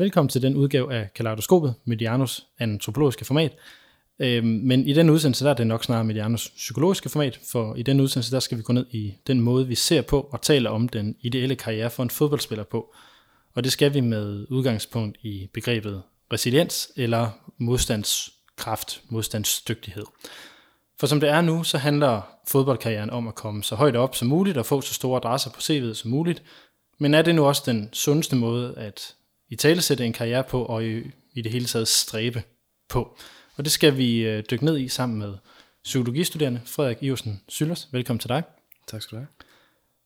Velkommen til den udgave af Kaleidoskopet, Medianos antropologiske format. Øhm, men i den udsendelse, der er det nok snarere Medianos psykologiske format, for i den udsendelse, der skal vi gå ned i den måde, vi ser på og taler om den ideelle karriere for en fodboldspiller på. Og det skal vi med udgangspunkt i begrebet resiliens eller modstandskraft, modstandsdygtighed. For som det er nu, så handler fodboldkarrieren om at komme så højt op som muligt og få så store adresser på CV'et som muligt. Men er det nu også den sundeste måde at i tale sætte en karriere på og i, i det hele taget stræbe på? Og det skal vi øh, dykke ned i sammen med psykologistuderende Frederik Iversen Syllers. Velkommen til dig. Tak skal du have.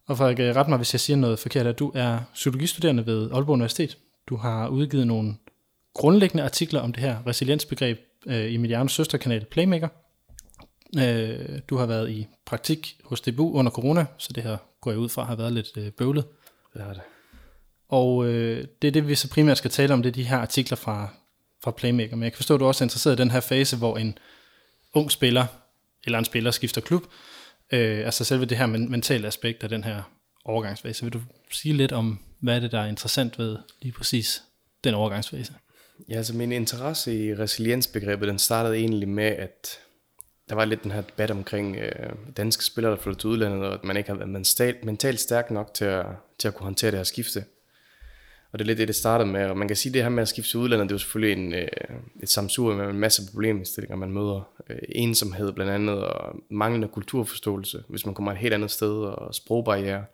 Og Frederik, øh, ret mig, hvis jeg siger noget forkert, at du er psykologistuderende ved Aalborg Universitet. Du har udgivet nogle grundlæggende artikler om det her resiliensbegreb øh, i Medianos søsterkanal Playmaker. Øh, du har været i praktik hos DBU under corona, så det her går jeg ud fra har været lidt øh, bøvlet. Det er det. Og øh, det er det, vi så primært skal tale om, det er de her artikler fra, fra Playmaker. Men jeg kan forstå, at du også er interesseret i den her fase, hvor en ung spiller, eller en spiller skifter klub, øh, altså selve det her mentale aspekt af den her overgangsfase. Vil du sige lidt om, hvad er det, der er interessant ved lige præcis den overgangsfase? Ja, altså min interesse i resiliensbegrebet, den startede egentlig med, at der var lidt den her debat omkring øh, danske spillere, der flyttede til udlandet, og at man ikke har været mentalt, mentalt stærk nok til at, til at kunne håndtere det her skifte. Og det er lidt det, det startede med. Og man kan sige, at det her med at skifte til udlandet, det er jo selvfølgelig en, øh, et samsur med en masse problemstillinger, man møder. Øh, ensomhed blandt andet, og manglende kulturforståelse, hvis man kommer et helt andet sted, og sprogbarriere.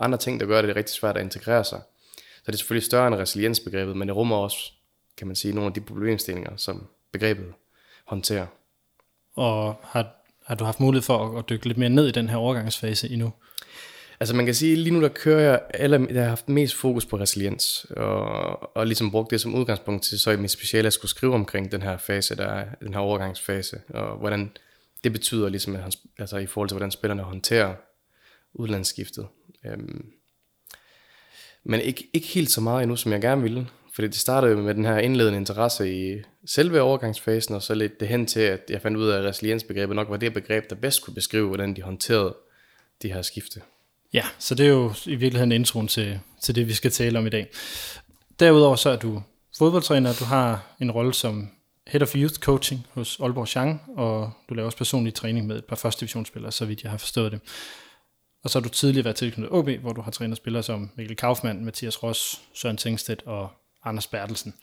Andre ting, der gør, det rigtig svært at integrere sig. Så det er selvfølgelig større end resiliensbegrebet, men det rummer også, kan man sige, nogle af de problemstillinger, som begrebet håndterer. Og har, har du haft mulighed for at dykke lidt mere ned i den her overgangsfase endnu? Altså man kan sige, lige nu der kører jeg, eller jeg har haft mest fokus på resiliens, og, og ligesom brugt det som udgangspunkt til så i mit speciale at skulle skrive omkring den her fase, der er den her overgangsfase, og hvordan det betyder ligesom, at han, altså i forhold til hvordan spillerne håndterer udlandsskiftet. Øhm, men ikke, ikke helt så meget endnu, som jeg gerne ville, fordi det startede med den her indledende interesse i selve overgangsfasen, og så lidt det hen til, at jeg fandt ud af, at resiliensbegrebet nok var det begreb, der bedst kunne beskrive, hvordan de håndterede de her skifte. Ja, så det er jo i virkeligheden introen til, til det, vi skal tale om i dag. Derudover så er du fodboldtræner, du har en rolle som Head of Youth Coaching hos Aalborg Chang, og du laver også personlig træning med et par første divisionsspillere, så vidt jeg har forstået det. Og så har du tidligere været tilknyttet OB, hvor du har trænet spillere som Mikkel Kaufmann, Mathias Ross, Søren Tengstedt og Anders Bertelsen.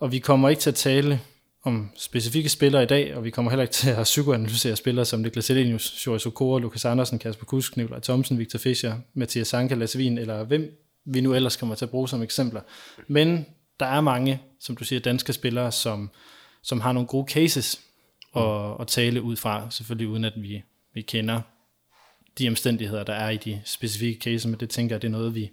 Og vi kommer ikke til at tale om specifikke spillere i dag, og vi kommer heller ikke til at psykoanalysere spillere som Niklas Elenius, Joris Okora, Lukas Andersen, Kasper Kusk, Nikolaj Thomsen, Victor Fischer, Mathias Sanka, Lasse Wien, eller hvem vi nu ellers kommer til at bruge som eksempler. Men der er mange, som du siger, danske spillere, som, som har nogle gode cases at, at tale ud fra, selvfølgelig uden at vi, vi kender de omstændigheder, der er i de specifikke cases, men det tænker jeg, det er noget, vi,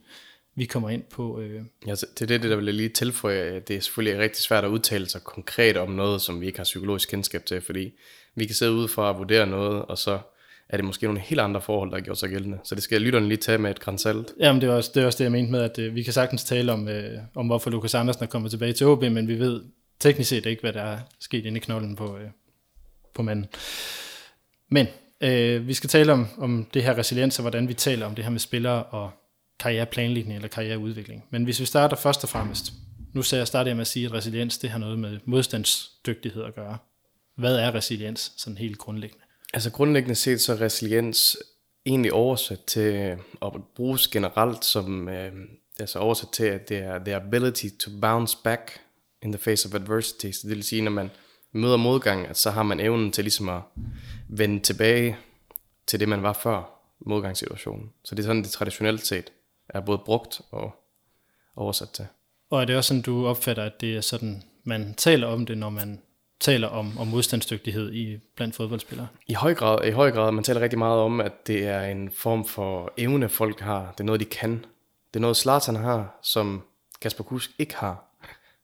vi kommer ind på. Øh. Ja, det er det, der vil jeg lige tilføje, det er selvfølgelig rigtig svært at udtale sig konkret om noget, som vi ikke har psykologisk kendskab til, fordi vi kan sidde ude for at vurdere noget, og så er det måske nogle helt andre forhold, der har gjort sig gældende. Så det skal lytterne lige tage med et grænsalt. Jamen, det er også det, er også det jeg mente med, at øh, vi kan sagtens tale om, øh, om hvorfor Lukas Andersen er kommet tilbage til OB, men vi ved teknisk set ikke, hvad der er sket inde i knolden på, øh, på manden. Men øh, vi skal tale om, om det her resiliens, og hvordan vi taler om det her med spillere og karriereplanlægning eller karriereudvikling. Men hvis vi starter først og fremmest, nu ser jeg starter jeg med at sige, at resiliens det har noget med modstandsdygtighed at gøre. Hvad er resiliens sådan helt grundlæggende? Altså grundlæggende set så er resiliens egentlig oversat til at bruges generelt som øh, altså oversat til, at det er the ability to bounce back in the face of adversity. Så det vil sige, når man møder modgang, at så har man evnen til ligesom at vende tilbage til det, man var før modgangssituationen. Så det er sådan, det traditionelt set er både brugt og oversat til. Og er det også sådan, du opfatter, at det er sådan, man taler om det, når man taler om, om modstandsdygtighed i blandt fodboldspillere? I høj grad, i høj grad. Man taler rigtig meget om, at det er en form for evne, folk har. Det er noget, de kan. Det er noget, Zlatan har, som Kasper Kusk ikke har.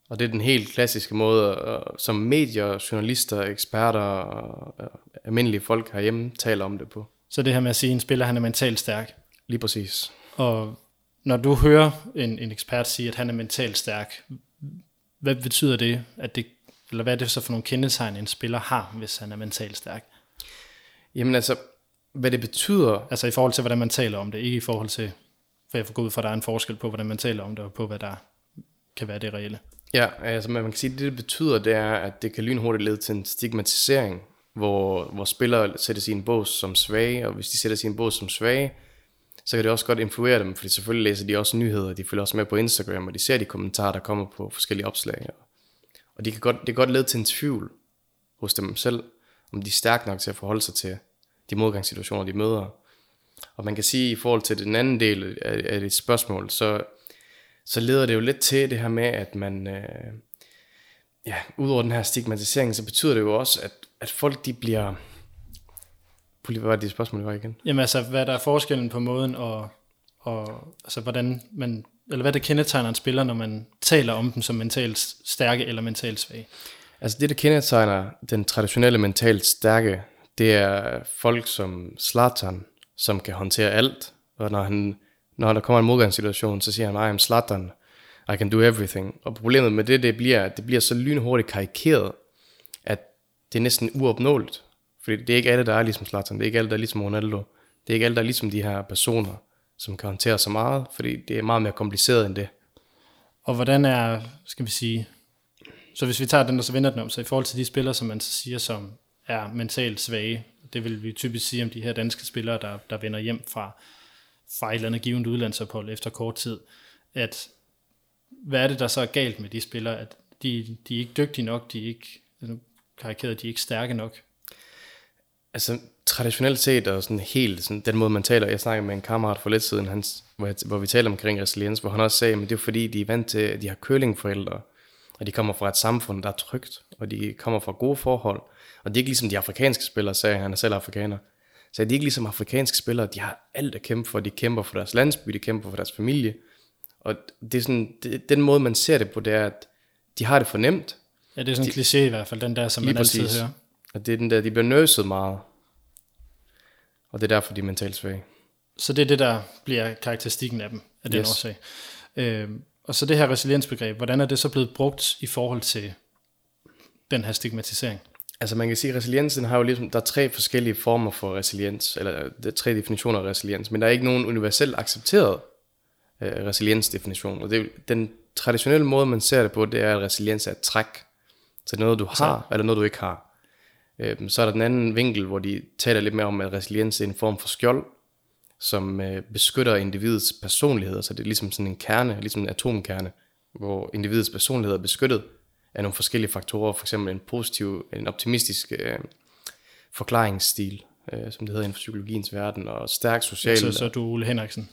Og det er den helt klassiske måde, som medier, journalister, eksperter og almindelige folk herhjemme taler om det på. Så det her med at sige, at en spiller han er mentalt stærk? Lige præcis. Og når du hører en, en ekspert sige, at han er mentalt stærk, hvad betyder det, at det, eller hvad er det så for nogle kendetegn, en spiller har, hvis han er mentalt stærk? Jamen altså, hvad det betyder... Altså i forhold til, hvordan man taler om det, ikke i forhold til, for jeg får gå ud fra, at der er en forskel på, hvordan man taler om det, og på, hvad der kan være det reelle. Ja, altså man kan sige, at det, det betyder, det er, at det kan lynhurtigt lede til en stigmatisering, hvor, hvor spillere sætter sin bås som svage, og hvis de sætter sin bås som svage, så kan det også godt influere dem, fordi selvfølgelig læser de også nyheder, de følger også med på Instagram, og de ser de kommentarer, der kommer på forskellige opslag. Og de kan godt, det kan godt lede til en tvivl hos dem selv, om de er stærke nok til at forholde sig til de modgangssituationer, de møder. Og man kan sige, i forhold til den anden del af, af dit spørgsmål, så, så leder det jo lidt til det her med, at man, øh, ja, udover den her stigmatisering, så betyder det jo også, at, at folk de bliver, hvad var det spørgsmål, var igen? Jamen altså, hvad der er forskellen på måden, og, og altså, hvordan man, eller hvad det kendetegner en spiller, når man taler om dem som mentalt stærke eller mentalt svage? Altså det, der kendetegner den traditionelle mentalt stærke, det er folk som Zlatan, som kan håndtere alt, og når, han, når der kommer en modgangssituation, så siger han, I am Zlatan, I can do everything. Og problemet med det, det bliver, at det bliver så lynhurtigt karikeret, at det er næsten uopnåeligt. Fordi det er ikke alle, der er ligesom Zlatan, det er ikke alle, der er ligesom Ronaldo, det er ikke alle, der er ligesom de her personer, som kan håndtere så meget, fordi det er meget mere kompliceret end det. Og hvordan er, skal vi sige, så hvis vi tager den, der så vender den om, så i forhold til de spillere, som man så siger, som er mentalt svage, det vil vi typisk sige om de her danske spillere, der, der vender hjem fra, fra et eller andet givet udlandsophold efter kort tid, at hvad er det, der så er galt med de spillere, at de, de er ikke dygtige nok, de er ikke, altså, karikeret, de er ikke stærke nok? Altså traditionelt set, og sådan helt sådan, den måde man taler, jeg snakkede med en kammerat for lidt siden, hans, hvor, jeg, hvor vi taler omkring resiliens, hvor han også sagde, at det er fordi, de er vant til, at de har curlingforældre, og de kommer fra et samfund, der er trygt, og de kommer fra gode forhold, og det er ikke ligesom de afrikanske spillere, sagde han, er selv afrikaner. Så det er ikke ligesom afrikanske spillere, de har alt at kæmpe for, de kæmper for deres landsby, de kæmper for deres familie, og det er sådan, det, den måde man ser det på, det er, at de har det fornemt. Ja, det er sådan en kliché i hvert fald, den der, som man altid hører. Og det er den der, de bliver nøset meget. Og det er derfor, de er mentalt svage. Så det er det, der bliver karakteristikken af dem, af den yes. årsag. Øh, og så det her resiliensbegreb, hvordan er det så blevet brugt i forhold til den her stigmatisering? Altså man kan sige, at resiliensen har jo ligesom, der er tre forskellige former for resiliens, eller der er tre definitioner af resiliens, men der er ikke nogen universelt accepteret øh, resiliensdefinition. Og det den traditionelle måde, man ser det på, det er, at resiliens er et træk. Så det er noget, du har, eller noget, du ikke har. Øh, så er der den anden vinkel, hvor de taler lidt mere om, at resiliens er en form for skjold, som øh, beskytter individets personlighed. Så det er ligesom sådan en kerne, ligesom en atomkerne, hvor individets personlighed er beskyttet af nogle forskellige faktorer, for eksempel en positiv, en optimistisk øh, forklaringsstil, øh, som det hedder inden for psykologiens verden, og stærk social... Så, så du Ole Henriksen?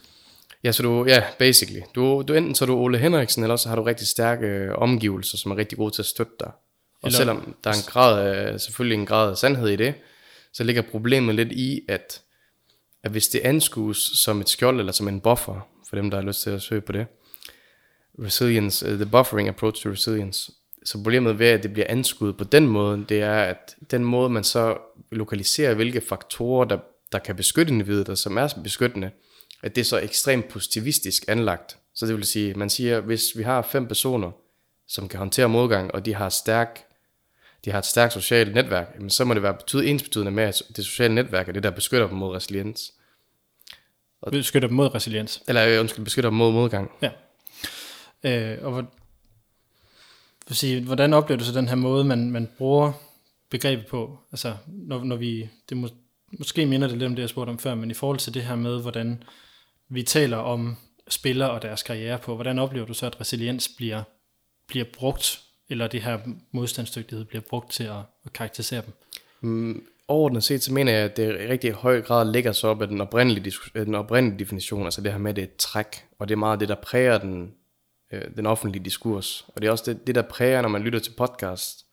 Ja, så du, ja, basically. Du, du enten så er du Ole Henriksen, eller så har du rigtig stærke øh, omgivelser, som er rigtig gode til at støtte dig. Og eller... selvom der er en grad af, selvfølgelig en grad af sandhed i det, så ligger problemet lidt i, at, at hvis det anskues som et skjold, eller som en buffer, for dem, der har lyst til at søge på det, resilience, uh, the buffering approach to resilience, så problemet ved, at det bliver anskudt på den måde, det er, at den måde, man så lokaliserer, hvilke faktorer, der, der kan beskytte individet, og som er beskyttende, at det er så ekstremt positivistisk anlagt. Så det vil sige, man siger, hvis vi har fem personer, som kan håndtere modgang, og de har stærk de har et stærkt socialt netværk, så må det være betyde ensbetydende med, at det sociale netværk er det, der beskytter dem mod resiliens. Og, beskytter dem mod resiliens? Eller øh, undskyld, beskytter dem mod modgang. Ja. Øh, og hvor, vil sige, hvordan oplever du så den her måde, man, man bruger begrebet på? Altså, når, når vi, det må, måske minder det lidt om det, jeg spurgte om før, men i forhold til det her med, hvordan vi taler om spillere og deres karriere på, hvordan oplever du så, at resiliens bliver, bliver brugt, eller det her modstandsdygtighed bliver brugt til at, at karakterisere dem? Mm, overordnet set, så mener jeg, at det i rigtig høj grad ligger sig op af den oprindelige, øh, den oprindelige definition, altså det her med, at det er et træk, og det er meget det, der præger den, øh, den offentlige diskurs. Og det er også det, det, der præger, når man lytter til podcast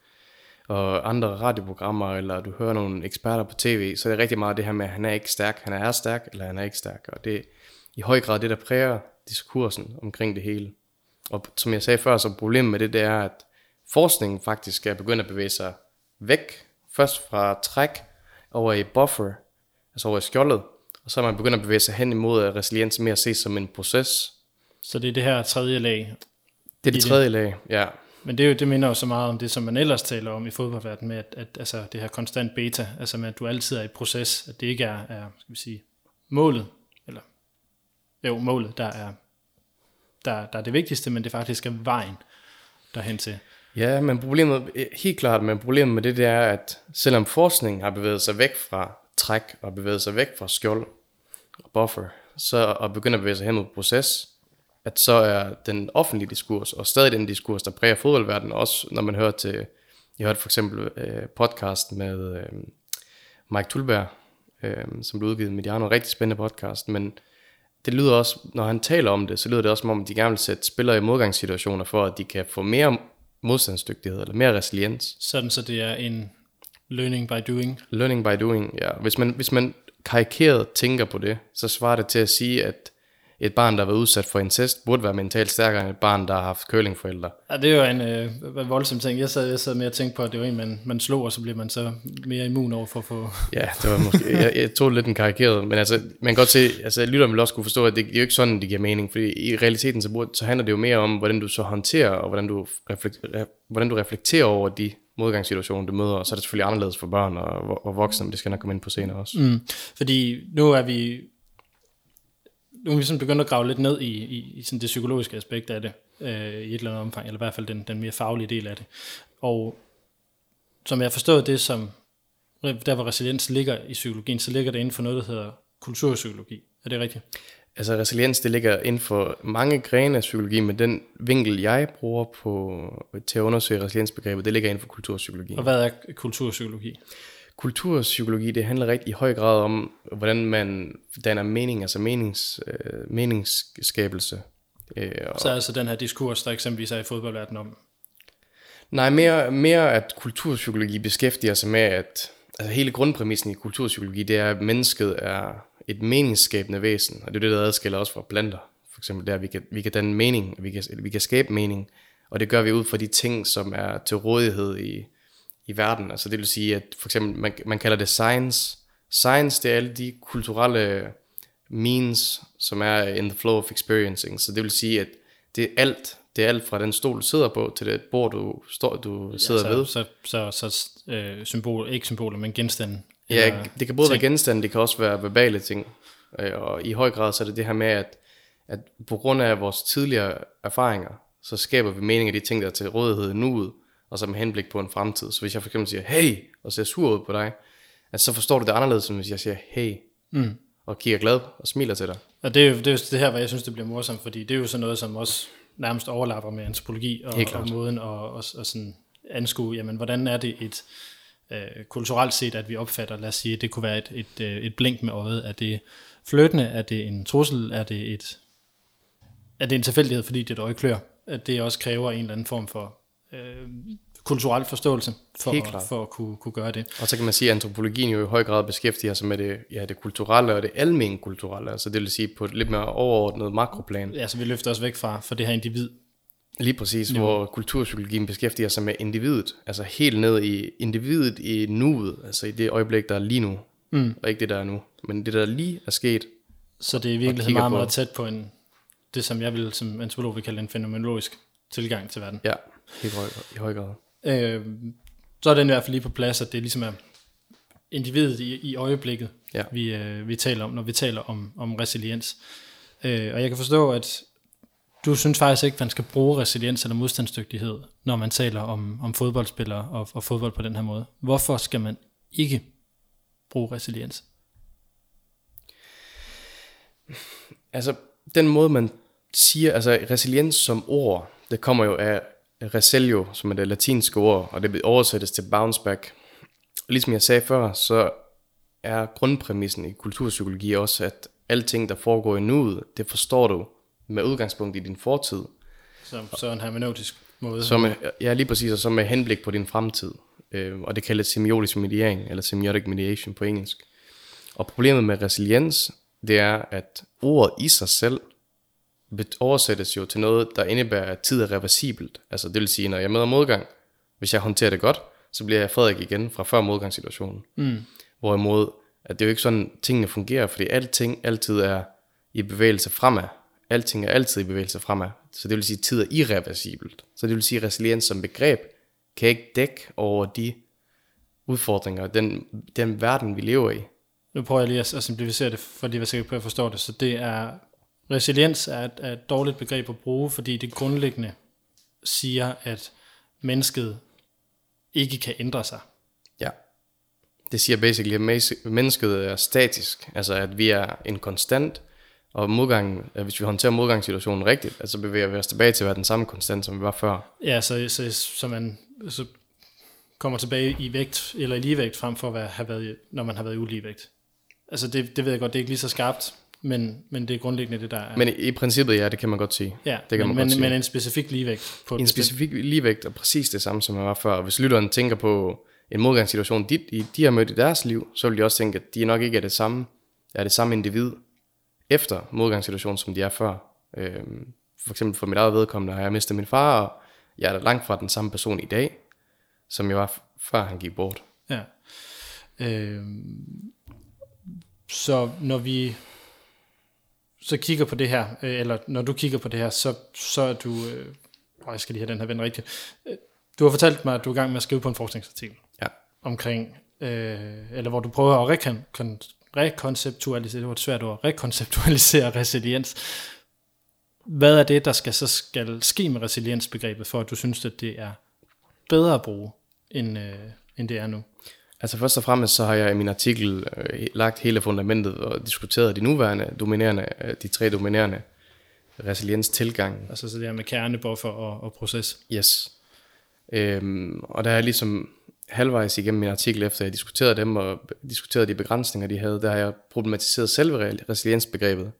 og andre radioprogrammer, eller du hører nogle eksperter på tv, så er det rigtig meget det her med, at han er ikke stærk, han er stærk, eller han er ikke stærk. Og det er i høj grad det, der præger diskursen omkring det hele. Og som jeg sagde før, så problemet med det, det er, at forskningen faktisk er begyndt at bevæge sig væk, først fra træk over i buffer, altså over i skjoldet, og så er man begyndt at bevæge sig hen imod at resiliens mere ses som en proces, så det er det her tredje lag. Det er det tredje lag, ja. Men det, er jo, det minder jo så meget om det, som man ellers taler om i fodboldverdenen, med at, at altså, det her konstant beta, altså med at du altid er i proces, at det ikke er, er skal vi sige, målet, eller jo, målet, der er, der, der er det vigtigste, men det faktisk er vejen, derhen til. Ja, men problemet, øh, helt klart, men problemet med det, det er, at selvom forskningen har bevæget sig væk fra træk og bevæget sig væk fra skjold og buffer, så og begynder at bevæge sig hen mod proces, at så er den offentlige diskurs, og stadig den diskurs, der præger fodboldverdenen, også når man hører til, jeg hørte for eksempel øh, podcast med øh, Mike Tulberg, øh, som blev udgivet med Mediano, rigtig spændende podcast, men det lyder også, når han taler om det, så lyder det også som om, de gerne vil sætte spillere i modgangssituationer, for at de kan få mere modstandsdygtighed, eller mere resiliens. Sådan så det er en learning by doing. Learning by doing, ja. Hvis man, hvis man karikeret tænker på det, så svarer det til at sige, at et barn, der har været udsat for incest, burde være mentalt stærkere end et barn, der har haft curlingforældre. Ja, det er jo en øh, voldsom ting. Jeg sad, jeg sad med at tænke på, at det var en, man, man slog, og så bliver man så mere immun over for at få... Ja, det var måske... jeg, jeg tog lidt en karikeret, men altså, man kan godt se, altså lytter vil også kunne forstå, at det, det er jo ikke sådan, det giver mening, fordi i realiteten, så, burde, så handler det jo mere om, hvordan du så håndterer, og hvordan du, reflekterer, hvordan du reflekterer over de modgangssituationer, du møder, og så er det selvfølgelig anderledes for børn og, og voksne, men det skal nok komme ind på senere også. Mm, fordi nu er vi nu er vi sådan begyndt at grave lidt ned i, i, i sådan det psykologiske aspekt af det, øh, i et eller andet omfang, eller i hvert fald den, den mere faglige del af det. Og som jeg har forstået det, som der hvor resiliens ligger i psykologien, så ligger det inden for noget, der hedder kulturpsykologi. Er det rigtigt? Altså resiliens, det ligger inden for mange grene af psykologi, men den vinkel, jeg bruger på, til at undersøge resiliensbegrebet, det ligger inden for kulturpsykologi. Og hvad er kulturpsykologi? Kulturpsykologi, det handler rigtig i høj grad om, hvordan man danner mening, altså menings, øh, meningsskabelse. Øh, og så altså den her diskurs, der eksempelvis er i fodboldverdenen om? Nej, mere, mere at kulturpsykologi beskæftiger sig med, at altså hele grundpræmissen i kulturpsykologi, det er, at mennesket er et meningsskabende væsen, og det er det, der adskiller os fra planter. For eksempel der, vi kan, vi kan danne mening, vi kan, vi kan skabe mening, og det gør vi ud fra de ting, som er til rådighed i, i verden. Altså det vil sige, at for eksempel, man, man kalder det science. Science, det er alle de kulturelle means, som er in the flow of experiencing. Så det vil sige, at det er alt, det er alt fra den stol, du sidder på, til det bord, du, står, du sidder ja, så, ved. Så, så, så, øh, symbol, ikke symboler, men genstande. Ja, det kan både ting. være genstande, det kan også være verbale ting. Øh, og i høj grad så er det det her med, at, at på grund af vores tidligere erfaringer, så skaber vi mening af de ting, der er til rådighed nu og så med henblik på en fremtid. Så hvis jeg for eksempel siger, hey, og ser sur ud på dig, at så forstår du det anderledes, end hvis jeg siger, hey, mm. og kigger glad og smiler til dig. Og det er jo det, er jo det her, hvor jeg synes, det bliver morsomt, fordi det er jo sådan noget, som også nærmest overlapper med antropologi og, og måden at og, og sådan anskue, jamen, hvordan er det et øh, kulturelt set, at vi opfatter, lad os sige, det kunne være et, et, øh, et blink med øjet. Er det flyttende? Er det en trussel? Er det et er det en tilfældighed, fordi det er et øjeklør? At det også kræver en eller anden form for øh, kulturel forståelse for, for at kunne, kunne gøre det. Og så kan man sige, at antropologien jo i høj grad beskæftiger sig med det, ja, det kulturelle og det almen kulturelle, altså det vil sige på et lidt mere overordnet makroplan. Ja, så vi løfter os væk fra, fra det her individ. Lige præcis, ja. hvor kulturpsykologien beskæftiger sig med individet, altså helt ned i individet i nuet, altså i det øjeblik, der er lige nu, mm. og ikke det, der er nu, men det, der lige er sket. Så det er virkelig meget, meget tæt på en, det, som jeg vil som antropolog vil kalde en fænomenologisk tilgang til verden. Ja, helt høj, i høj grad. Øh, så er den i hvert fald lige på plads, at det ligesom er individet i, i øjeblikket, ja. vi, øh, vi taler om, når vi taler om, om resiliens. Øh, og jeg kan forstå, at du synes faktisk ikke, at man skal bruge resiliens eller modstandsdygtighed, når man taler om, om fodboldspillere og, og fodbold på den her måde. Hvorfor skal man ikke bruge resiliens? Altså, den måde man siger, altså resiliens som ord, det kommer jo af reselio, som er det latinske ord, og det oversættes til bounce back. Og ligesom jeg sagde før, så er grundpræmissen i kulturpsykologi også, at alting, der foregår i nuet, det forstår du med udgangspunkt i din fortid. Så, så en hermeneutisk måde. Med, ja, lige præcis, og så med henblik på din fremtid. Øh, og det kaldes semiotisk mediering, eller semiotic mediation på engelsk. Og problemet med resiliens, det er, at ordet i sig selv oversættes jo til noget, der indebærer, at tid er reversibelt. Altså det vil sige, når jeg møder modgang, hvis jeg håndterer det godt, så bliver jeg Frederik igen fra før modgangssituationen. Mm. Hvorimod, at det er jo ikke sådan, tingene fungerer, fordi alting altid er i bevægelse fremad. Alting er altid i bevægelse fremad. Så det vil sige, at tid er irreversibelt. Så det vil sige, at resiliens som begreb kan ikke dække over de udfordringer, den, den verden, vi lever i. Nu prøver jeg lige at, simplificere det, fordi jeg er sikker på, at jeg forstår det. Så det er Resiliens er et, er et dårligt begreb at bruge, fordi det grundlæggende siger, at mennesket ikke kan ændre sig. Ja. Det siger basically, at mennesket er statisk. Altså at vi er en konstant, og modgangen, hvis vi håndterer modgangssituationen rigtigt, altså bevæger vi os tilbage til at være den samme konstant, som vi var før. Ja, så, så, så man så kommer tilbage i vægt, eller i ligevægt, frem for at være, have været, når man har været i uligevægt. Altså det, det ved jeg godt, det er ikke lige så skarpt, men, men det er grundlæggende det, der er. Men i, i princippet, ja, det kan man godt sige. ja, det kan men, man godt men, sige. men en specifik ligevægt. På En bestemt- specifik ligevægt er præcis det samme, som man var før. Og hvis lytteren tænker på en modgangssituation, de, de, har mødt i deres liv, så vil de også tænke, at de nok ikke er det samme, er det samme individ efter modgangssituationen, som de er før. Øhm, for eksempel for mit eget vedkommende har jeg mistet min far, og jeg er da langt fra den samme person i dag, som jeg var før han gik bort. Ja. Øhm, så når vi så kigger på det her, øh, eller når du kigger på det her, så, så er du, øh, åh, jeg skal lige have den her vendt rigtigt. Øh, Du har fortalt mig, at du er i gang med at skrive på en forskningsartikel Ja. omkring, øh, eller hvor du prøver at rekon, kon, rekonceptualisere, det var et svært ord, rekonceptualisere resiliens. Hvad er det, der skal så skal ske med resiliensbegrebet, for at du synes, at det er bedre at bruge, end, øh, end det er nu? Altså først og fremmest så har jeg i min artikel øh, lagt hele fundamentet og diskuteret de nuværende dominerende, øh, de tre dominerende resiliens tilgang. Altså så det her med kerne, buffer og, og proces. Yes. Øhm, og der er ligesom halvvejs igennem min artikel, efter jeg diskuterede dem og diskuterede de begrænsninger, de havde, der har jeg problematiseret selve re- resiliensbegrebet.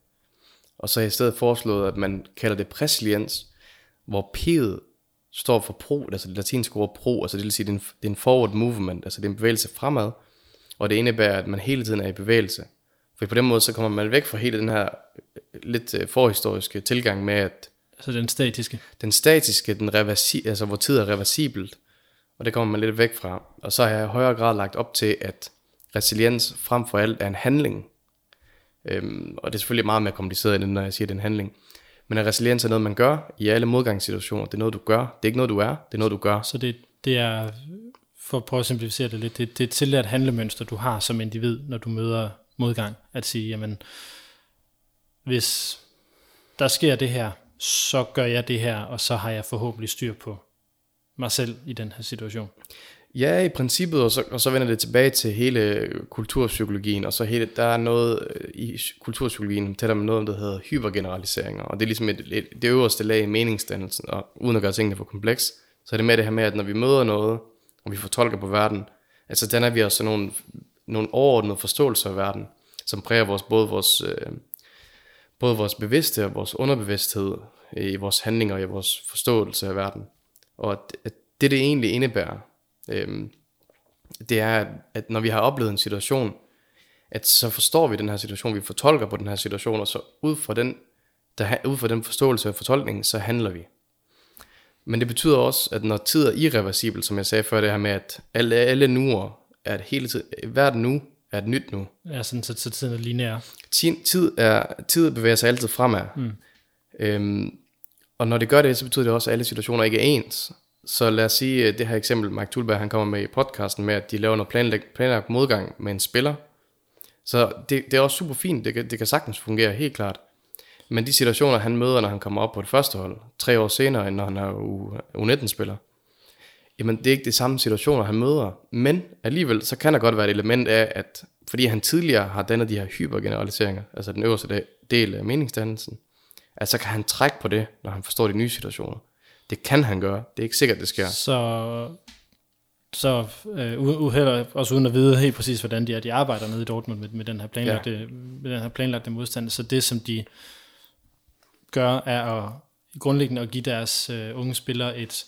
Og så har jeg i stedet foreslået, at man kalder det præsiliens, hvor P'et står for pro, altså det latinske ord pro, altså det vil sige, det er en, det er en forward movement, altså det er en bevægelse fremad, og det indebærer, at man hele tiden er i bevægelse. For på den måde, så kommer man væk fra hele den her øh, lidt øh, forhistoriske tilgang med, at Altså den statiske. den statiske, den reversi, altså hvor tid er reversibelt, og det kommer man lidt væk fra. Og så har jeg i højere grad lagt op til, at resiliens frem for alt er en handling. Øhm, og det er selvfølgelig meget mere kompliceret, end når jeg siger, det en handling. Men at resiliens er noget, man gør i alle modgangssituationer. Det er noget, du gør. Det er ikke noget, du er. Det er noget, du gør. Så det, det er, for at prøve at simplificere det lidt, det, det er et tillært handlemønster, du har som individ, når du møder modgang. At sige, jamen, hvis der sker det her, så gør jeg det her, og så har jeg forhåbentlig styr på mig selv i den her situation. Ja, i princippet, og så, og så vender det tilbage til hele kulturpsykologien, og så hele, der er noget øh, i kulturpsykologien, tæller med noget, der hedder hypergeneraliseringer, og det er ligesom et, et, det øverste lag i meningsdannelsen, og uden at gøre tingene for kompleks, så er det med det her med, at når vi møder noget, og vi fortolker på verden, altså danner vi også nogle, nogle overordnede forståelser af verden, som præger vores, både vores, øh, både vores bevidste og vores underbevidsthed i vores handlinger og i vores forståelse af verden. Og at, at det, det egentlig indebærer, øhm, det er, at, når vi har oplevet en situation, at så forstår vi den her situation, vi fortolker på den her situation, og så ud fra den, der, ud fra den forståelse og fortolkning, så handler vi. Men det betyder også, at når tid er irreversibel, som jeg sagde før, det her med, at alle, alle nuer er et hele tiden, hvert nu er et nyt nu. Ja, sådan, så, så tiden er lineær. Ti- Tid, er, tid bevæger sig altid fremad. Mm. Øhm, og når det gør det, så betyder det også, at alle situationer ikke er ens. Så lad os sige øh, det her eksempel, Mark Tulberg han kommer med i podcasten med, at de laver noget planlagt, planlagt modgang med en spiller. Så det, det er også super fint, det kan, det kan sagtens fungere helt klart. Men de situationer, han møder, når han kommer op på det første hold, tre år senere, end når han er U19-spiller, jamen det er ikke de samme situationer, han møder. Men alligevel, så kan der godt være et element af, at fordi han tidligere har dannet de her hypergeneraliseringer, altså den øverste del- del af meningsdannelsen, at så kan han trække på det, når han forstår de nye situationer. Det kan han gøre. Det er ikke sikkert, det sker. Så, så øh, uhelder, også uden at vide helt præcis, hvordan de er, de arbejder nede i Dortmund med, med, den her planlagte, ja. med den her planlagte modstand. Så det, som de gør, er at grundlæggende at give deres øh, unge spillere et,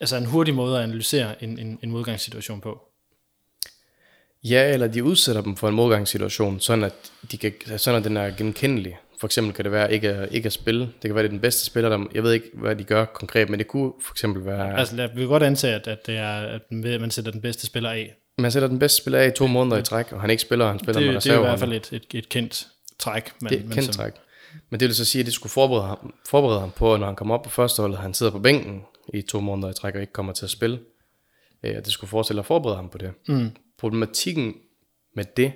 altså en hurtig måde at analysere en, en, en modgangssituation på. Ja, eller de udsætter dem for en modgangssituation, sådan at, de kan, sådan at den er genkendelig. For eksempel kan det være ikke at, ikke at spille. Det kan være, det er den bedste spiller, der, jeg ved ikke, hvad de gør konkret, men det kunne for eksempel være... Altså, lad- vi kan godt antage, at, at, det er, at man sætter den bedste spiller af. Man sætter den bedste spiller af i to måneder i træk, og han ikke spiller, han spiller med Det, det er i hvert fald et, et, et kendt træk. Men, Det er et kendt som- træk. Men det vil så sige, at det skulle forberede ham, forberede ham på, at når han kommer op på første hold, han sidder på bænken i to måneder i træk og ikke kommer til at spille. Øh, det skulle forestille at forberede ham på det. Mm. Problematikken med det,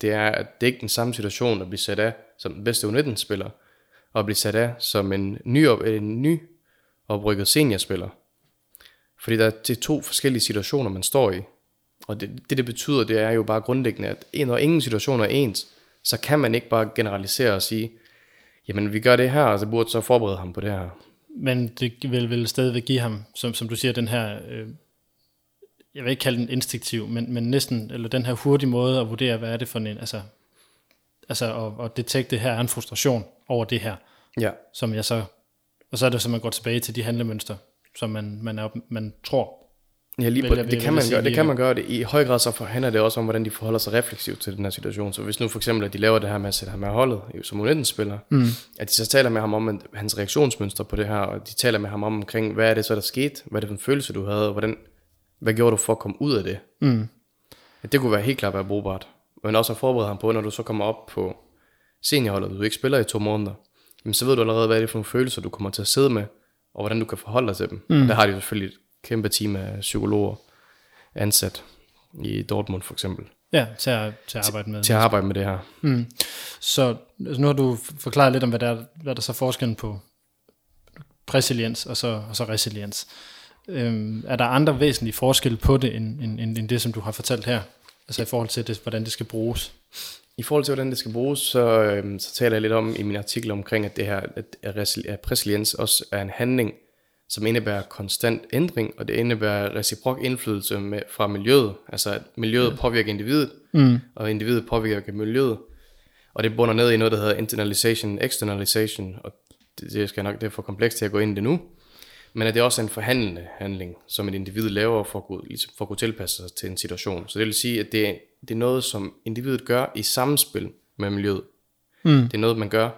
det er, at det ikke er den samme situation at blive sat af som den bedste U19-spiller, og at blive sat af som en ny, op, en ny oprykket seniorspiller. Fordi der er, det er to forskellige situationer, man står i. Og det, det, det betyder, det er jo bare grundlæggende, at når ingen situation er ens, så kan man ikke bare generalisere og sige, jamen vi gør det her, og så burde så forberede ham på det her. Men det vil vel stadigvæk give ham, som, som du siger, den her, øh, jeg vil ikke kalde den instinktiv, men, men næsten, eller den her hurtige måde at vurdere, hvad er det for en, altså, altså at, at detekte, her er en frustration over det her, Ja, som jeg så, og så er det så, man går tilbage til de handlemønstre, som man, man, er, man tror. ja lige på, jeg- det, vil kan man gøre. Det kan man gøre. Det. I høj grad så handler det også om, hvordan de forholder sig refleksivt til den her situation. Så hvis nu for eksempel, at de laver det her med at sætte ham med holdet som U19-spiller, mm. at de så taler med ham om hans reaktionsmønster på det her, og de taler med ham om omkring, hvad er det så, der skete? Hvad er det for en følelse, du havde? Og hvordan, hvad gjorde du for at komme ud af det? Mm. At det kunne være helt klart være brugbart. Men også at forberede ham på, når du så kommer op på seniorholdet, og du ikke spiller i to måneder, jamen så ved du allerede, hvad er det for nogle følelser, du kommer til at sidde med, og hvordan du kan forholde dig til dem. Mm. Der har de jo selvfølgelig et kæmpe team af psykologer ansat i Dortmund for eksempel, Ja, til at, til at arbejde med. til at arbejde med det her. Mm. Så altså nu har du forklaret lidt om, hvad der, er, hvad der er så forskellen på resiliens og så, og så resiliens. Øhm, er der andre væsentlige forskelle på det, end, end, end, end det, som du har fortalt her? Altså i forhold til, det, hvordan det skal bruges? I forhold til, hvordan det skal bruges, så, øhm, så taler jeg lidt om i min artikel omkring, at det her, at, at, resili- at resiliens også er en handling, som indebærer konstant ændring, og det indebærer reciprok indflydelse med, fra miljøet. Altså at miljøet påvirker individet, Mm. og individet påvirker miljøet. Og det bunder ned i noget, der hedder internalization, externalization, og det, det skal nok det er for komplekst til at gå ind i det nu. Men at det er også en forhandlende handling, som et individ laver for at, kunne, ligesom for at kunne tilpasse sig til en situation. Så det vil sige, at det, er- det er noget, som individet gør i samspil med miljøet. Mm. Det er noget, man gør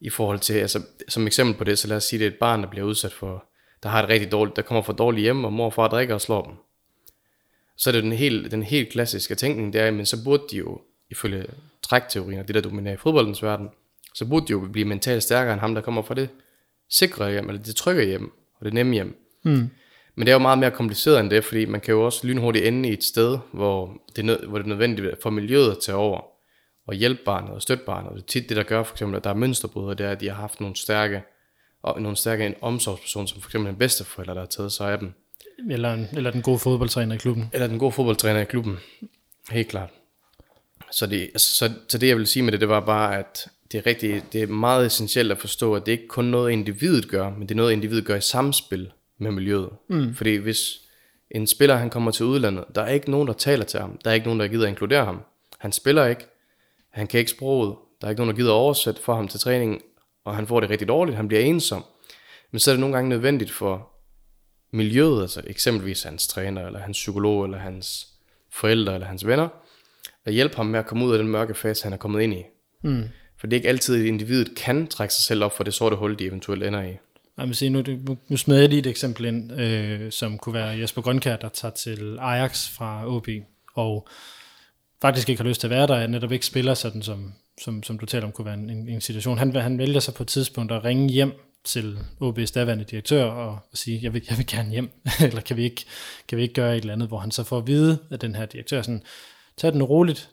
i forhold til, altså som eksempel på det, så lad os sige, det er et barn, der bliver udsat for, der har et rigtig dårligt, der kommer fra dårligt hjem, og mor og far drikker og slår dem. Så er det den helt, den helt klassiske tænkning, der, men så burde de jo, ifølge trækteorien og det, der dominerer i fodboldens verden, så burde de jo blive mentalt stærkere end ham, der kommer fra det sikre hjem, eller det trygge hjem, og det nemme hjem. Mm. Men det er jo meget mere kompliceret end det, fordi man kan jo også lynhurtigt ende i et sted, hvor det er, nød, hvor det er nødvendigt for miljøet at tage over og hjælpe barnet og støtte barnet. Og det er tit det, der gør for eksempel, at der er mønsterbrydere, det er, at de har haft nogle stærke, og nogle stærke en omsorgsperson, som for eksempel en bedsteforælder, der har taget sig af dem. Eller, en, eller den gode fodboldtræner i klubben. Eller den gode fodboldtræner i klubben. Helt klart. Så det, altså, så, så det jeg vil sige med det, det var bare, at det er, rigtig, det er meget essentielt at forstå, at det ikke kun noget, individet gør, men det er noget, individet gør i samspil med miljøet. Mm. Fordi hvis en spiller, han kommer til udlandet, der er ikke nogen, der taler til ham. Der er ikke nogen, der gider at inkludere ham. Han spiller ikke. Han kan ikke sproget. Der er ikke nogen, der gider at oversætte for ham til træningen, og han får det rigtig dårligt. Han bliver ensom. Men så er det nogle gange nødvendigt for miljøet, altså eksempelvis hans træner, eller hans psykolog, eller hans forældre, eller hans venner, at hjælpe ham med at komme ud af den mørke fase, han er kommet ind i. Mm. For det er ikke altid, at individet kan trække sig selv op for det sorte hul, de eventuelt ender i. Jeg vil sige, nu, nu, smed jeg lige et eksempel ind, øh, som kunne være Jesper Grønkær, der tager til Ajax fra OB, og faktisk ikke har lyst til at være der, netop ikke spiller sådan, som, som, som du taler om, kunne være en, en, situation. Han, han vælger sig på et tidspunkt at ringe hjem til OB's daværende direktør og, og sige, jeg vil, jeg vil gerne hjem, eller kan vi, ikke, kan vi ikke gøre et eller andet, hvor han så får at vide af den her direktør, sådan, tag den roligt,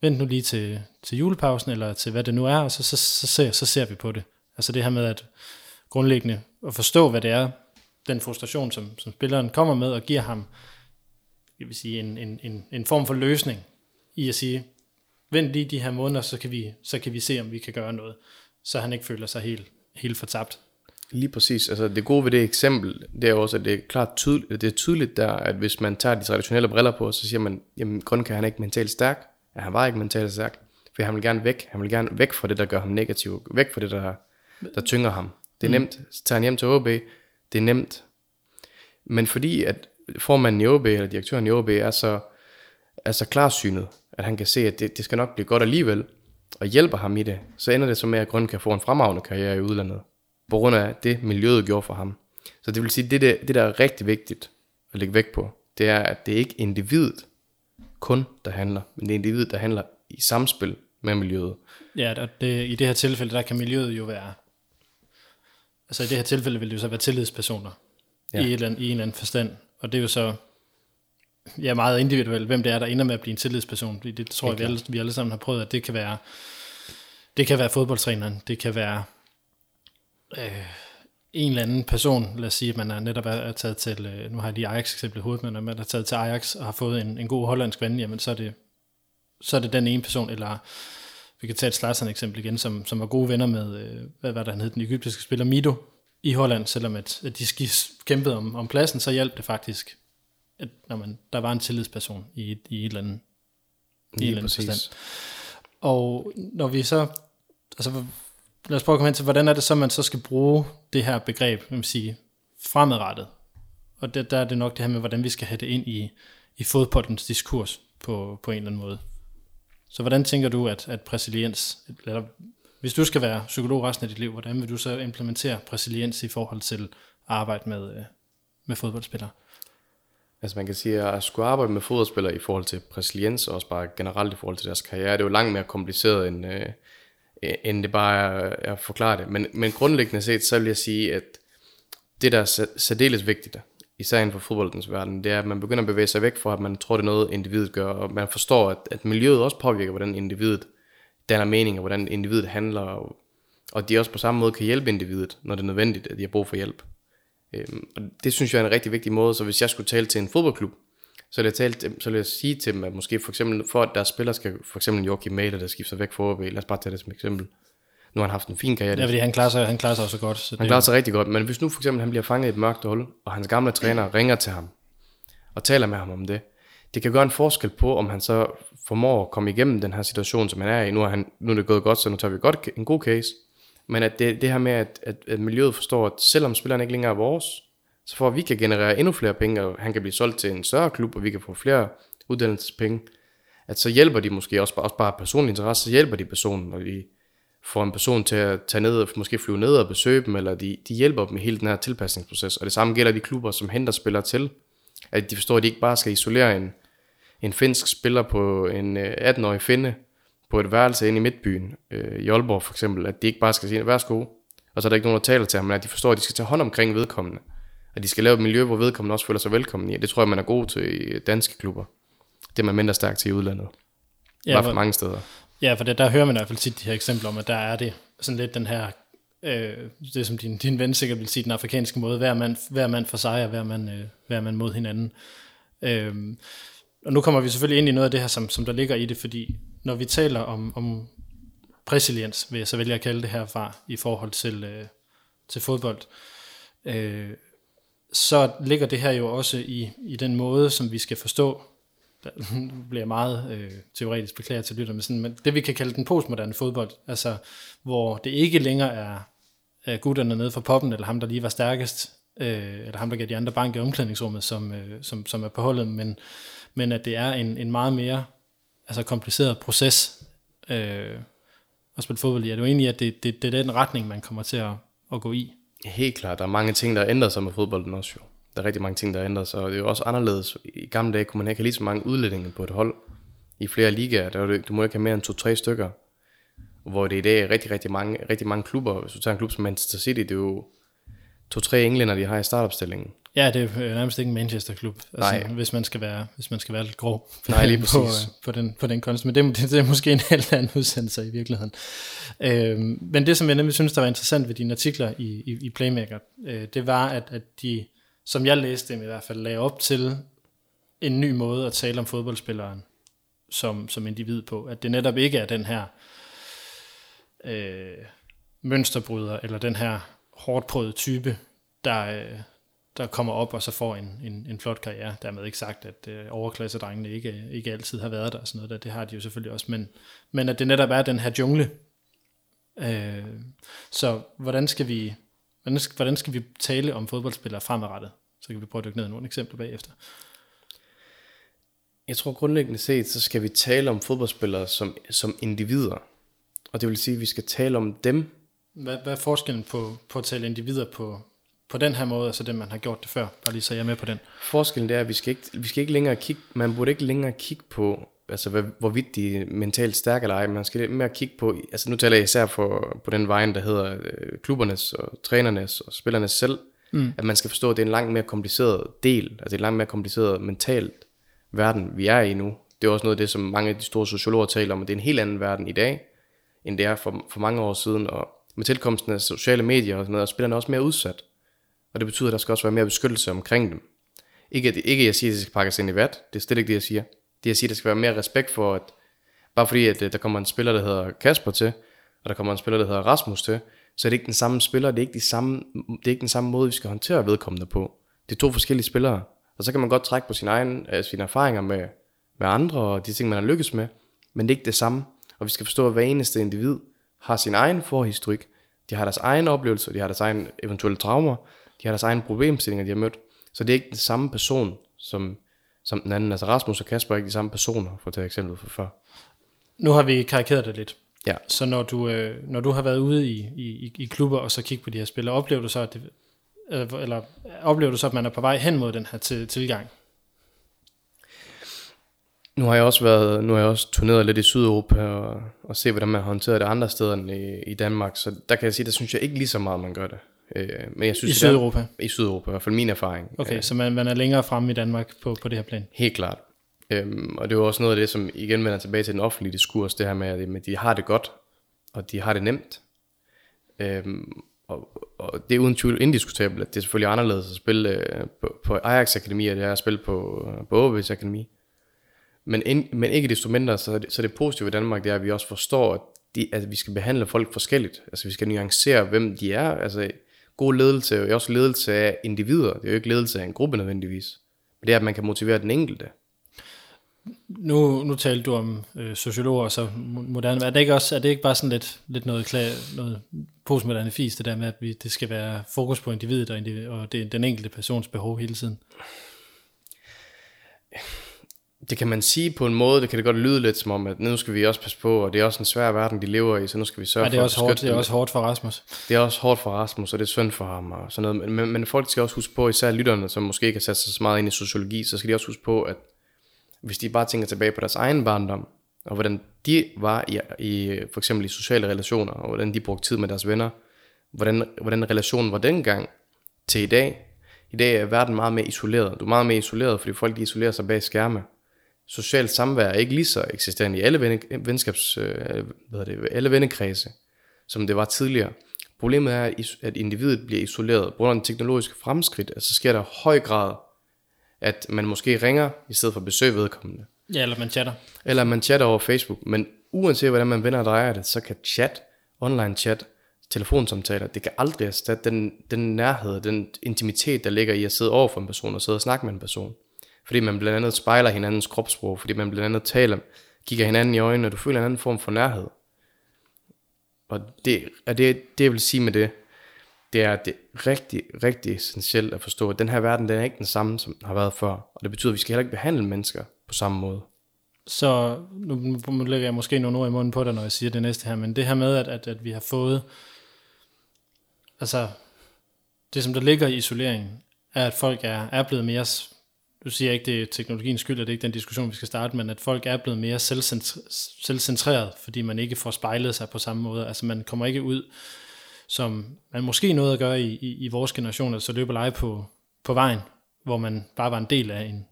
vent nu lige til, til julepausen, eller til hvad det nu er, og så, så, så, ser, så ser vi på det. Altså det her med at grundlæggende at forstå, hvad det er, den frustration, som, som spilleren kommer med, og giver ham jeg vil sige, en, en, en, en form for løsning i at sige, vent lige de her måneder, så kan, vi, så kan vi se, om vi kan gøre noget, så han ikke føler sig helt, helt fortabt. Lige præcis. Altså det gode ved det eksempel, det er også, at det er klart tydeligt, det er tydeligt der, at hvis man tager de traditionelle briller på, så siger man, jamen grunden kan han ikke mentalt stærk. Ja, han var ikke mentalt stærk, for han vil gerne væk. Han vil gerne væk fra det, der gør ham negativ. Væk fra det, der, der tynger ham. Det er nemt. Så tager han hjem til OB. Det er nemt. Men fordi at formanden i OB, eller direktøren i OB, er så, er så klarsynet, at han kan se, at det, det skal nok blive godt alligevel, og hjælper ham i det, så ender det så med, at grunden kan få en fremragende karriere i udlandet på grund af det, miljøet gjorde for ham. Så det vil sige, det, det, det der er rigtig vigtigt at lægge vægt på, det er, at det ikke er individet kun, der handler, men det er individet, der handler i samspil med miljøet. Ja, og det, i det her tilfælde, der kan miljøet jo være, altså i det her tilfælde vil det jo så være tillidspersoner, Ja. i, et eller andet, i en eller anden forstand, og det er jo så, ja, meget individuelt, hvem det er, der ender med at blive en tillidsperson, fordi det tror jeg, vi alle, vi alle sammen har prøvet, at det kan være, det kan være fodboldtræneren, det kan være øh, en eller anden person, lad os sige, at man er netop er taget til, øh, nu har jeg lige Ajax eksempel i hovedet, men man er taget til Ajax og har fået en, en god hollandsk ven, jamen så er det, så er det den ene person, eller vi kan tage et Slatsen eksempel igen, som, som var gode venner med, øh, hvad var der han hed, den egyptiske spiller Mido i Holland, selvom at, at de kæmpede om, om pladsen, så hjalp det faktisk, at når man, der var en tillidsperson i, et, i et eller andet, i et eller andet forstand. Og når vi så, altså lad os prøve at komme hen til, hvordan er det så, man så skal bruge det her begreb, vil man sige, fremadrettet. Og det, der er det nok det her med, hvordan vi skal have det ind i, i fodboldens diskurs på, på en eller anden måde. Så hvordan tænker du, at, at præsiliens, eller hvis du skal være psykolog resten af dit liv, hvordan vil du så implementere præsiliens i forhold til arbejde med, øh, med fodboldspillere? Altså man kan sige, at at skulle arbejde med fodboldspillere i forhold til præsiliens, og også bare generelt i forhold til deres karriere, det er jo langt mere kompliceret, end, øh, Øh, end det bare er at forklare det. Men, men grundlæggende set, så vil jeg sige, at det, der er særdeles vigtigt, især inden for fodboldens verden, det er, at man begynder at bevæge sig væk fra, at man tror, det er noget, individet gør, og man forstår, at, at miljøet også påvirker, hvordan individet danner mening, og hvordan individet handler, og, og de også på samme måde kan hjælpe individet, når det er nødvendigt, at de har brug for hjælp. Øhm, og det synes jeg er en rigtig vigtig måde, så hvis jeg skulle tale til en fodboldklub, så vil jeg, tale, så vil jeg sige til dem, at måske for eksempel, for at deres spiller skal, for eksempel Joachim Mæle, der skifter væk for OB, lad os bare tage det som eksempel. Nu har han haft en fin karriere. Ja, fordi han klarer sig, han klarer sig også godt. Så han det... klarer sig rigtig godt, men hvis nu for eksempel han bliver fanget i et mørkt hul, og hans gamle træner ringer til ham, og taler med ham om det, det kan gøre en forskel på, om han så formår at komme igennem den her situation, som han er i. Nu er, han, nu er det gået godt, så nu tager vi godt en god case. Men at det, det her med, at, at, at miljøet forstår, at selvom spilleren ikke længere er vores, så for at vi kan generere endnu flere penge, og han kan blive solgt til en større klub, og vi kan få flere uddannelsespenge, at så hjælper de måske også, også bare personlig interesse, så hjælper de personen, og de får en person til at tage ned og måske flyve ned og besøge dem, eller de, de hjælper dem med hele den her tilpasningsproces. Og det samme gælder de klubber, som henter spillere til, at de forstår, at de ikke bare skal isolere en, en finsk spiller på en øh, 18-årig finde på et værelse inde i midtbyen, øh, i Aalborg for eksempel, at de ikke bare skal sige, værsgo, og så er der ikke nogen, der taler til ham, men at de forstår, at de skal tage hånd omkring vedkommende at de skal lave et miljø, hvor vedkommende også føler sig velkommen i. Det tror jeg, man er god til i danske klubber. Det er man mindre stærk til i udlandet. Ja, for mange steder. Ja, for det, der hører man i hvert fald tit de her eksempler om, at der er det sådan lidt den her, øh, det som din, din ven sikkert vil sige, den afrikanske måde, hver mand, hver mand for sig, og hver mand, øh, hver mand mod hinanden. Øh, og nu kommer vi selvfølgelig ind i noget af det her, som, som der ligger i det, fordi når vi taler om, om resiliens, vil jeg så vælge at kalde det her fra, i forhold til, øh, til fodbold, øh, så ligger det her jo også i, i den måde, som vi skal forstå, der bliver meget øh, teoretisk beklaget til lytter, men, sådan, men det vi kan kalde den postmoderne fodbold, altså hvor det ikke længere er, er gutterne nede for poppen, eller ham, der lige var stærkest, øh, eller ham, der gav de andre bank i omklædningsrummet, som, øh, som, som er på holdet, men, men at det er en, en meget mere altså kompliceret proces øh, at spille fodbold i. Er du enig at det, det, det er den retning, man kommer til at, at gå i? Helt klart, der er mange ting, der har ændret sig med fodbolden også jo. Der er rigtig mange ting, der har ændret sig, og det er jo også anderledes. I gamle dage kunne man ikke have lige så mange udlændinge på et hold. I flere ligaer, der det, du må ikke have mere end to-tre stykker. Hvor det i dag er rigtig, rigtig mange, rigtig mange klubber. Hvis du tager en klub som Manchester City, det er jo to-tre englænder, de har i startopstillingen. Ja, det er nærmest ikke en Manchester-klub, altså, Nej. hvis, man skal være, hvis man skal være lidt grov Nej, lige på, på, den, på den konst. Men det, det, det er måske en helt anden udsendelse i virkeligheden. Øh, men det, som jeg nemlig synes, der var interessant ved dine artikler i, i, i Playmaker, øh, det var, at, at de, som jeg læste dem i hvert fald, lagde op til en ny måde at tale om fodboldspilleren som, som individ på. At det netop ikke er den her øh, mønsterbryder, eller den her hårdt prøvede type, der, øh, der kommer op og så får en, en, en flot karriere. Dermed ikke sagt, at øh, overklassedrengene ikke, ikke altid har været der og sådan noget der. Det har de jo selvfølgelig også. Men, men at det netop er den her jungle. Øh, så hvordan skal vi hvordan skal, hvordan skal vi tale om fodboldspillere fremadrettet? Så kan vi prøve at dykke ned i nogle eksempler bagefter. Jeg tror grundlæggende set, så skal vi tale om fodboldspillere som, som individer. Og det vil sige, at vi skal tale om dem. Hvad, hvad er forskellen på, på at tale individer på, på den her måde, altså det man har gjort det før, bare lige så jeg er med på den. Forskellen er, at vi skal ikke, vi skal ikke længere kigge, man burde ikke længere kigge på, altså hvad, hvorvidt de er mentalt stærke eller ej, man skal mere kigge på, altså nu taler jeg især for, på den vejen, der hedder øh, klubbernes og trænernes og spillernes selv, mm. at man skal forstå, at det er en langt mere kompliceret del, altså en langt mere kompliceret mentalt verden, vi er i nu. Det er også noget af det, som mange af de store sociologer taler om, at det er en helt anden verden i dag, end det er for, for mange år siden, og med tilkomsten af sociale medier og sådan noget, er spillerne også mere udsat. Og det betyder, at der skal også være mere beskyttelse omkring dem. Ikke, at, ikke at jeg siger, at det skal pakkes ind i vat. Det er slet ikke det, jeg siger. Det jeg siger, at der skal være mere respekt for, at bare fordi, at øh, der kommer en spiller, der hedder Kasper til, og der kommer en spiller, der hedder Rasmus til, så er det ikke den samme spiller, det er ikke, de samme, det er ikke den samme måde, vi skal håndtere vedkommende på. Det er to forskellige spillere. Og så kan man godt trække på sin egen, altså sine erfaringer med, med andre, og de ting, man har lykkes med, men det er ikke det samme. Og vi skal forstå, at hver eneste individ har sin egen forhistorik, de har deres egen oplevelser, de har deres egen eventuelle traumer, de har deres egen problemstillinger, de har mødt. Så det er ikke den samme person, som, som den anden. Altså Rasmus og Kasper er ikke de samme personer, for at tage eksempel for før. Nu har vi karikeret det lidt. Ja. Så når du, øh, når du har været ude i, i, i klubber og så kigge på de her spillere, oplever du så, at det, øh, eller oplever du så, at man er på vej hen mod den her til, tilgang? Nu har jeg også været, nu har jeg også turneret lidt i Sydeuropa og, og se, hvordan man håndterer det andre steder end i, i Danmark. Så der kan jeg sige, der synes jeg ikke lige så meget, man gør det. Øh, men jeg synes, I Sydeuropa? Der, I Sydeuropa, i hvert fald min erfaring. Okay, øh, så man, man er længere fremme i Danmark på, på det her plan? Helt klart. Øhm, og det er jo også noget af det, som igen vender tilbage til den offentlige diskurs, det her med, at de har det godt, og de har det nemt. Øhm, og, og det er uden tvivl indiskutabelt, at det er selvfølgelig anderledes at spille øh, på, på Ajax Akademi, end det er at spille på, på AB's Akademi. Men, ind, men ikke desto mindre, så er, det, så det positive i Danmark, det er, at vi også forstår, at, de, at vi skal behandle folk forskelligt. Altså vi skal nuancere, hvem de er. Altså god ledelse er jo også ledelse af individer. Det er jo ikke ledelse af en gruppe nødvendigvis. Men det er, at man kan motivere den enkelte. Nu, nu talte du om øh, sociologer så moderne. Er det ikke også er det ikke bare sådan lidt, lidt noget, klar, noget postmoderne fis, det der med, at vi, det skal være fokus på individet og, individ, og det, den enkelte persons behov hele tiden? Det kan man sige på en måde, det kan det godt lyde lidt som om, at nu skal vi også passe på, og det er også en svær verden, de lever i, så nu skal vi sørge ja, det er for også hårdt, Det er også hårdt for Rasmus. Det er også hårdt for Rasmus, og det er synd for ham og sådan noget. Men, men folk skal også huske på, især lytterne, som måske ikke har sat sig så meget ind i sociologi, så skal de også huske på, at hvis de bare tænker tilbage på deres egen barndom, og hvordan de var i, i for eksempel i sociale relationer, og hvordan de brugte tid med deres venner, hvordan, hvordan relationen var dengang til i dag. I dag er verden meget mere isoleret. Du er meget mere isoleret, fordi folk de isolerer sig bag skærme. Socialt samvær er ikke lige så eksisterende i alle ven, venskabs, øh, hvad det, alle vennekredse, som det var tidligere. Problemet er, at individet bliver isoleret. På grund af den teknologiske fremskridt, altså sker der høj grad at man måske ringer, i stedet for at besøge vedkommende. Ja, eller man chatter. Eller man chatter over Facebook. Men uanset hvordan man vender og drejer det, så kan chat, online chat, telefonsamtaler, det kan aldrig erstatte den, den nærhed, den intimitet, der ligger i at sidde over for en person og sidde og snakke med en person. Fordi man blandt andet spejler hinandens kropssprog, fordi man blandt andet taler, kigger hinanden i øjnene, og du føler en anden form for nærhed. Og det er det, det, jeg vil sige med det, det er det rigtig, rigtig essentielt at forstå, at den her verden, den er ikke den samme, som den har været før. Og det betyder, at vi skal heller ikke behandle mennesker på samme måde. Så nu, nu lægger jeg måske nogle ord i munden på dig, når jeg siger det næste her, men det her med, at, at, at vi har fået, altså det som der ligger i isoleringen, er, at folk er, er blevet mere, du siger ikke, det er teknologiens skyld, og det er ikke den diskussion, vi skal starte, men at folk er blevet mere selvcentreret, fordi man ikke får spejlet sig på samme måde. Altså man kommer ikke ud som man måske nåede at gøre i, i, i vores generation, altså løbe lege på, på vejen, hvor man bare var en del af en,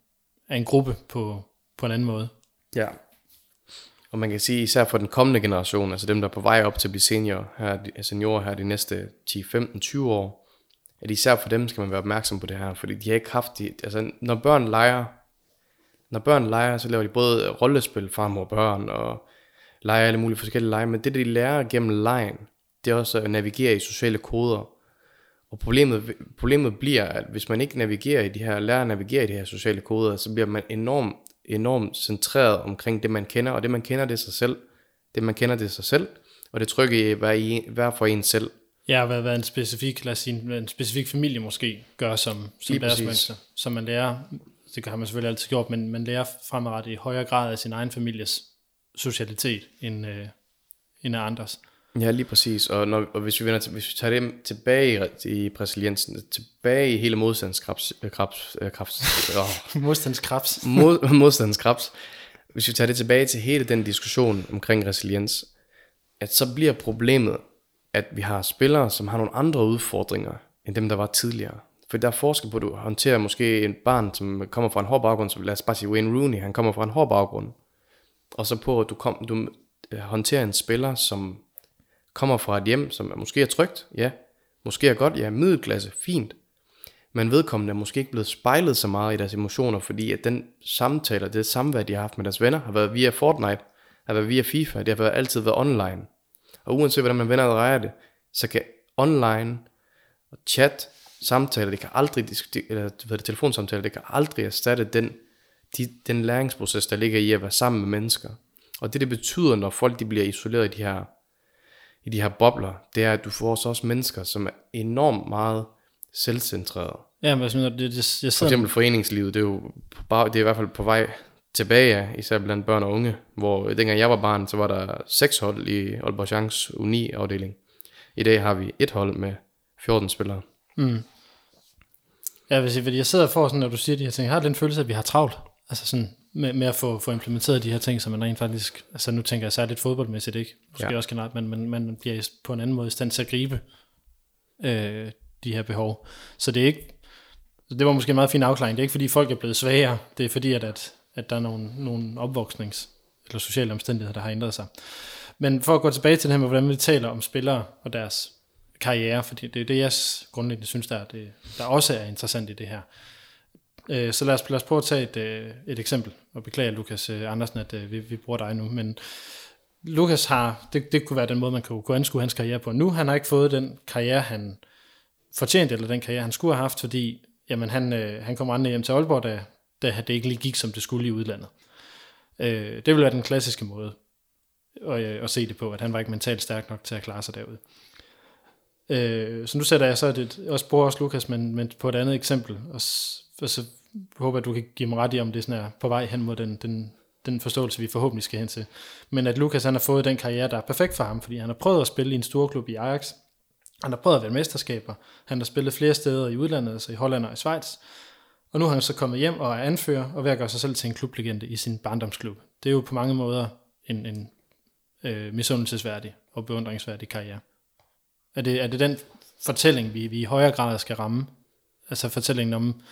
af en gruppe på, på en anden måde. Ja, og man kan sige, især for den kommende generation, altså dem, der er på vej op til at blive senior, her, seniorer her de næste 10, 15, 20 år, at især for dem skal man være opmærksom på det her, fordi de har ikke haft, de, altså når børn leger, når børn leger, så laver de både rollespil, far, og børn, og leger alle mulige forskellige lege, men det, de lærer gennem lejen, det er også at navigere i sociale koder. Og problemet, problemet bliver, at hvis man ikke navigerer i de her, lærer at navigere i de her sociale koder, så bliver man enormt, enormt centreret omkring det, man kender, og det, man kender, det er sig selv. Det, man kender, det er sig selv, og det trykker i hver, i, hver for en selv. Ja, hvad, hvad en specifik, lad os sige, en specifik familie måske gør som, som deres mønster. Så man lærer, det har man selvfølgelig altid gjort, men man lærer fremadrettet i højere grad af sin egen families socialitet end, øh, end af andres. Ja, lige præcis. Og, når, og hvis, vi vender, hvis vi tager det tilbage i, i brasiliansen, tilbage i hele modstandskrabs, øh, krabs, øh, krabs, oh. modstandskrabs. Mod, modstandskrabs. Hvis vi tager det tilbage til hele den diskussion omkring resiliens, at så bliver problemet, at vi har spillere, som har nogle andre udfordringer, end dem, der var tidligere. For der er forskel på, at du håndterer måske en barn, som kommer fra en hård baggrund, som lad os bare sige Wayne Rooney, han kommer fra en hård baggrund. Og så på, at du, kom, du øh, håndterer en spiller, som kommer fra et hjem, som er måske er trygt, ja, måske er godt, ja, middelklasse, fint, men vedkommende er måske ikke blevet spejlet så meget i deres emotioner, fordi at den samtale, det samvær, de har haft med deres venner, har været via Fortnite, har været via FIFA, det har været, altid været online. Og uanset hvordan man vender og drejer det, så kan online og chat, samtaler, det kan aldrig, eller hvad det, telefonsamtaler, det kan aldrig erstatte den, de, den læringsproces, der ligger i at være sammen med mennesker. Og det, det betyder, når folk de bliver isoleret i de her, i de her bobler, det er, at du får så også mennesker, som er enormt meget selvcentreret. Ja, men jeg, det, det, jeg sidder... For eksempel foreningslivet, det er jo bare, det er i hvert fald på vej tilbage, især blandt børn og unge, hvor dengang jeg var barn, så var der seks hold i Aalborg Chance U9-afdeling. I dag har vi et hold med 14 spillere. Mm. Ja, hvis jeg, jeg sidder for sådan, når du siger de her ting, jeg har den følelse, at vi har travlt. Altså sådan, med, med at få, få implementeret de her ting, som man rent faktisk, altså nu tænker jeg særligt fodboldmæssigt, ikke? Måske ja. også generelt, men man, man bliver på en anden måde i stand til at gribe øh, de her behov. Så det er ikke, det var måske en meget fin afklaring. Det er ikke fordi folk er blevet svagere, det er fordi, at, at, at der er nogle, nogle opvoksnings- eller sociale omstændigheder, der har ændret sig. Men for at gå tilbage til det her med, hvordan vi taler om spillere og deres karriere, fordi det er det, jeg grundlæggende synes, der, er det, der også er interessant i det her. Øh, så lad os, lad os prøve at tage et, øh, et eksempel, og beklager Lukas øh, Andersen, at vi, vi bruger dig nu, men Lukas har, det, det kunne være den måde, man kunne, kunne anskue hans karriere på. Nu han har ikke fået den karriere, han fortjente, eller den karriere, han skulle have haft, fordi jamen, han, han kom andre hjem til Aalborg, da, da det ikke lige gik, som det skulle i udlandet. Øh, det vil være den klassiske måde at, øh, at se det på, at han var ikke mentalt stærk nok til at klare sig derude. Øh, så nu sætter jeg så det, også bruger også Lukas, men, men på et andet eksempel, og, og så håber jeg, du kan give mig ret i, om det er sådan er på vej hen mod den, den, den forståelse, vi forhåbentlig skal hen til. Men at Lukas han har fået den karriere, der er perfekt for ham, fordi han har prøvet at spille i en stor klub i Ajax, han har prøvet at være mesterskaber. Han har spillet flere steder i udlandet, altså i Holland og i Schweiz. Og nu har han så kommet hjem og er anfører og ved at gøre sig selv til en klublegende i sin barndomsklub. Det er jo på mange måder en, en øh, misundelsesværdig og beundringsværdig karriere. Er det, er det den fortælling, vi, vi i højere grad skal ramme? Altså fortællingen om,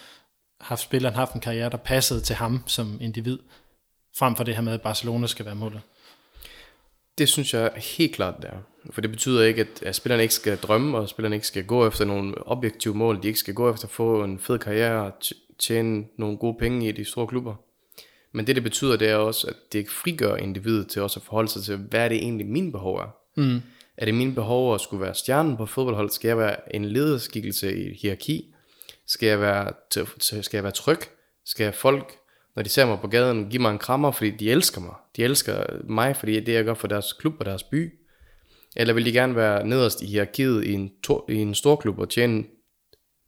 har spilleren haft en karriere, der passede til ham som individ, frem for det her med, at Barcelona skal være målet? Det synes jeg helt klart, det er. For det betyder ikke, at, at spillerne ikke skal drømme, og spillerne ikke skal gå efter nogle objektive mål. De ikke skal gå efter at få en fed karriere og tjene nogle gode penge i de store klubber. Men det, det betyder, det er også, at det frigør individet til også at forholde sig til, hvad er det egentlig mine behov er. Mm. Er det mine behov at skulle være stjernen på fodboldhold? Skal jeg være en lederskikkelse i hierarki? Skal jeg være, skal jeg være tryg? Skal jeg folk når de ser mig på gaden, give mig en krammer, fordi de elsker mig. De elsker mig, fordi det, jeg gør for deres klub og deres by. Eller vil de gerne være nederst i hierarkiet i en, to, i en stor klub og tjene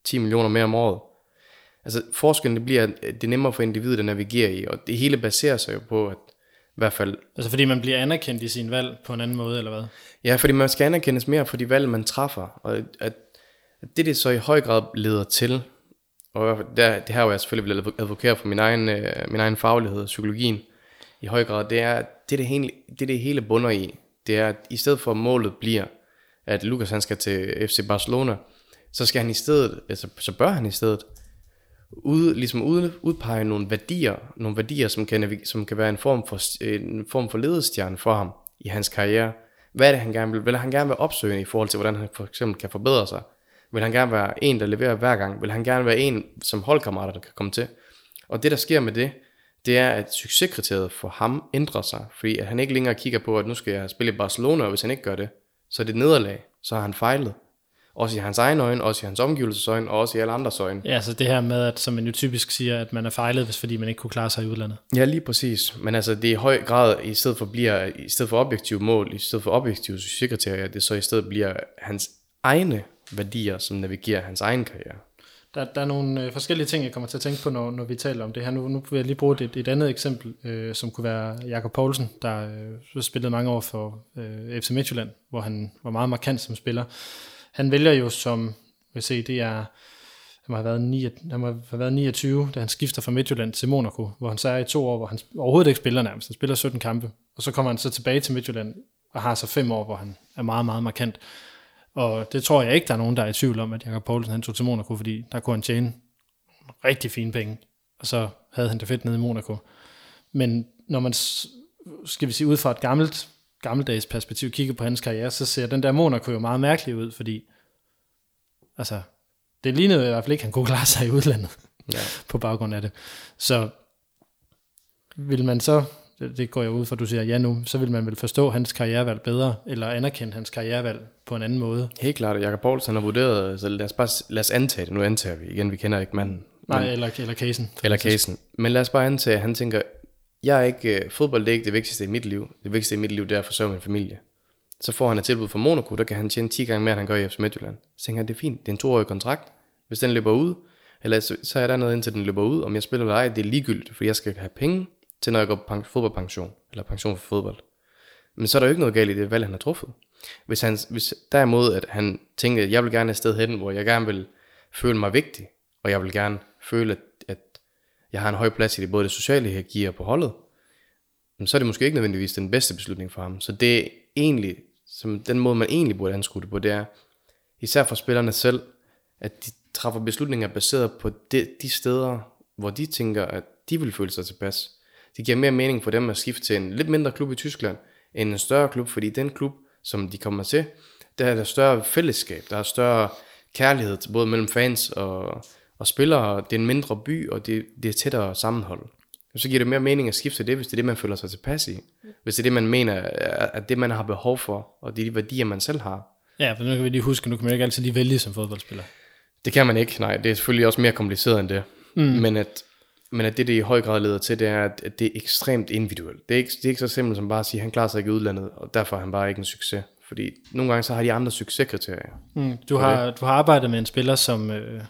10 millioner mere om året? Altså forskellen bliver, at det er nemmere for individet at navigere i, og det hele baserer sig jo på, at i hvert fald... Altså fordi man bliver anerkendt i sin valg på en anden måde, eller hvad? Ja, fordi man skal anerkendes mere for de valg, man træffer. Og at, at det, det så i høj grad leder til, og der, det her jo jeg selvfølgelig vil advokere for min egen, øh, min egen faglighed, psykologien, i høj grad, det er, det det, hele, det det hele bunder i, det er, at i stedet for målet bliver, at Lukas han skal til FC Barcelona, så skal han i stedet, altså, så bør han i stedet, ude, ligesom ude, udpege nogle værdier, nogle værdier, som kan, som kan være en form for, en form for ledestjerne for ham i hans karriere. Hvad er det, han gerne vil? Vil han gerne være opsøgende i forhold til, hvordan han for eksempel kan forbedre sig? Vil han gerne være en, der leverer hver gang? Vil han gerne være en, som holdkammerater, der kan komme til? Og det, der sker med det, det er, at succeskriteriet for ham ændrer sig, fordi at han ikke længere kigger på, at nu skal jeg spille i Barcelona, og hvis han ikke gør det, så er det nederlag, så har han fejlet. Også i hans egen øjne, også i hans omgivelses øjne, og også i alle andres øjne. Ja, så det her med, at som man jo typisk siger, at man er fejlet, hvis fordi man ikke kunne klare sig i udlandet. Ja, lige præcis. Men altså, det er i høj grad, i stedet for, bliver, i stedet for objektive mål, i stedet for objektive succeskriterier, det så i stedet bliver hans egne værdier, som navigerer hans egen karriere. Der, der er nogle øh, forskellige ting, jeg kommer til at tænke på, når, når vi taler om det her. Nu, nu vil jeg lige bruge et, et andet eksempel, øh, som kunne være Jakob Poulsen, der øh, spillede mange år for øh, FC Midtjylland, hvor han var meget markant som spiller. Han vælger jo som, vil se, det er, han må, have været 9, han må have været 29, da han skifter fra Midtjylland til Monaco, hvor han så er i to år, hvor han overhovedet ikke spiller nærmest. Han spiller 17 kampe, og så kommer han så tilbage til Midtjylland og har så fem år, hvor han er meget, meget markant. Og det tror jeg ikke, der er nogen, der er i tvivl om, at Jakob Poulsen han tog til Monaco, fordi der kunne han tjene rigtig fine penge. Og så havde han det fedt nede i Monaco. Men når man, skal vi sige, ud fra et gammelt gammeldags perspektiv kigger på hans karriere, så ser den der Monaco jo meget mærkelig ud, fordi altså, det lignede i hvert fald ikke, at han kunne klare sig i udlandet Ja. på baggrund af det. Så vil man så, det går jeg ud fra, du siger ja nu, så vil man vel forstå hans karrierevalg bedre, eller anerkende hans karrierevalg på en anden måde. Helt klart, Jakob Poulsen har vurderet, så lad os bare lad os antage det. Nu antager vi igen, vi kender ikke manden. Nej, Men- eller, eller casen. Eller casen. Men lad os bare antage, at han tænker, jeg er ikke, øh, fodbold det er ikke det vigtigste i mit liv. Det vigtigste i mit liv, det er at forsørge min familie. Så får han et tilbud fra Monaco, der kan han tjene 10 gange mere, end han gør i FC Midtjylland. Så tænker han, det er fint, det er en toårig kontrakt. Hvis den løber ud, eller så, så er der noget indtil den løber ud, om jeg spiller eller ej, det er ligegyldigt, for jeg skal have penge til, når jeg går på fodboldpension, eller pension for fodbold. Men så er der jo ikke noget galt i det valg, han har truffet. Hvis, han, hvis derimod, at han tænker, at jeg vil gerne et sted hen, hvor jeg gerne vil føle mig vigtig, og jeg vil gerne føle, at jeg har en høj plads i det, både det sociale hierarki og på holdet, men så er det måske ikke nødvendigvis den bedste beslutning for ham. Så det er egentlig, som den måde, man egentlig burde anskue det på, det er, især for spillerne selv, at de træffer beslutninger baseret på de, de steder, hvor de tænker, at de vil føle sig tilpas. Det giver mere mening for dem at skifte til en lidt mindre klub i Tyskland, end en større klub, fordi den klub, som de kommer til, der er der større fællesskab, der er større kærlighed til både mellem fans og, og spillere, det er en mindre by, og det, det er tættere sammenhold. Så giver det mere mening at skifte det, hvis det er det, man føler sig tilpas i. Hvis det er det, man mener, er er det, man har behov for, og de værdier, man selv har. Ja, for nu kan vi lige huske, nu kan man ikke altid lige vælge som fodboldspiller. Det kan man ikke, nej. Det er selvfølgelig også mere kompliceret end det. Mm. Men, at, men at det, det i høj grad leder til, det er, at, at det er ekstremt individuelt. Det er, ikke, det er ikke så simpelt som bare at sige, at han klarer sig ikke i udlandet, og derfor er han bare ikke en succes. Fordi nogle gange så har de andre succeskriterier. Mm. Du, har, du har arbejdet med en spiller, som, øh,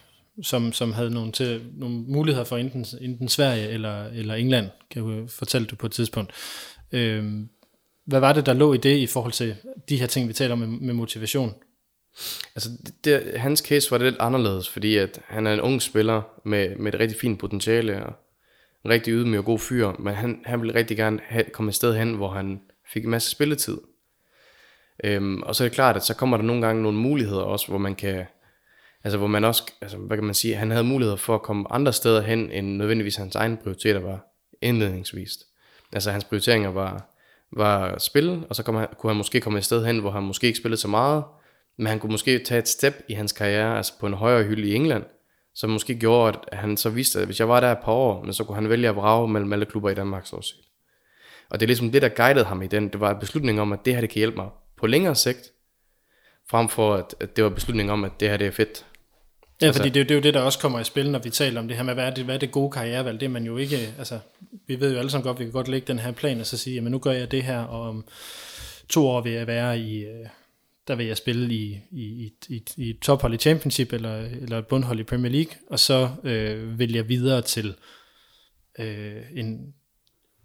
som, som havde nogle, til, nogle muligheder for enten, enten Sverige eller, eller England, kan jeg fortælle du på et tidspunkt. Øh, hvad var det, der lå i det i forhold til de her ting, vi taler om med, med motivation? Altså, det, det, hans case var det lidt anderledes, fordi at han er en ung spiller med, med et rigtig fint potentiale, og en rigtig ydmyg og god fyr, men han, han ville rigtig gerne have, komme et sted hen, hvor han fik en masse spilletid. Øhm, og så er det klart, at så kommer der nogle gange nogle muligheder også, hvor man kan, altså hvor man også, altså hvad kan man sige, han havde muligheder for at komme andre steder hen, end nødvendigvis hans egne prioriteter var indledningsvist. Altså hans prioriteringer var, var spil, og så kom han, kunne han måske komme et sted hen, hvor han måske ikke spillede så meget, men han kunne måske tage et step i hans karriere, altså på en højere hylde i England, som måske gjorde, at han så vidste, at hvis jeg var der et par år, men så kunne han vælge at vrage mellem alle klubber i Danmark, så set. Og det er ligesom det, der guidede ham i den. Det var en beslutning om, at det her det kan hjælpe mig på længere sigt, frem for at, at det var beslutning om, at det her det er fedt. Ja, Altså- fordi det, er jo- det er jo det, der også kommer i spil, når vi taler om det her med, hvad er det, hvad er det gode karrierevalg? Det er man jo ikke, altså, vi ved jo alle sammen godt, vi kan godt lægge den her plan og så sige, jamen nu gør jeg det her, og om to år vil jeg være i, øh, der vil jeg spille i, i, i, i, i et tophold i Championship, eller, eller et bundhold i Premier League, og så øh, vil jeg videre til øh, en,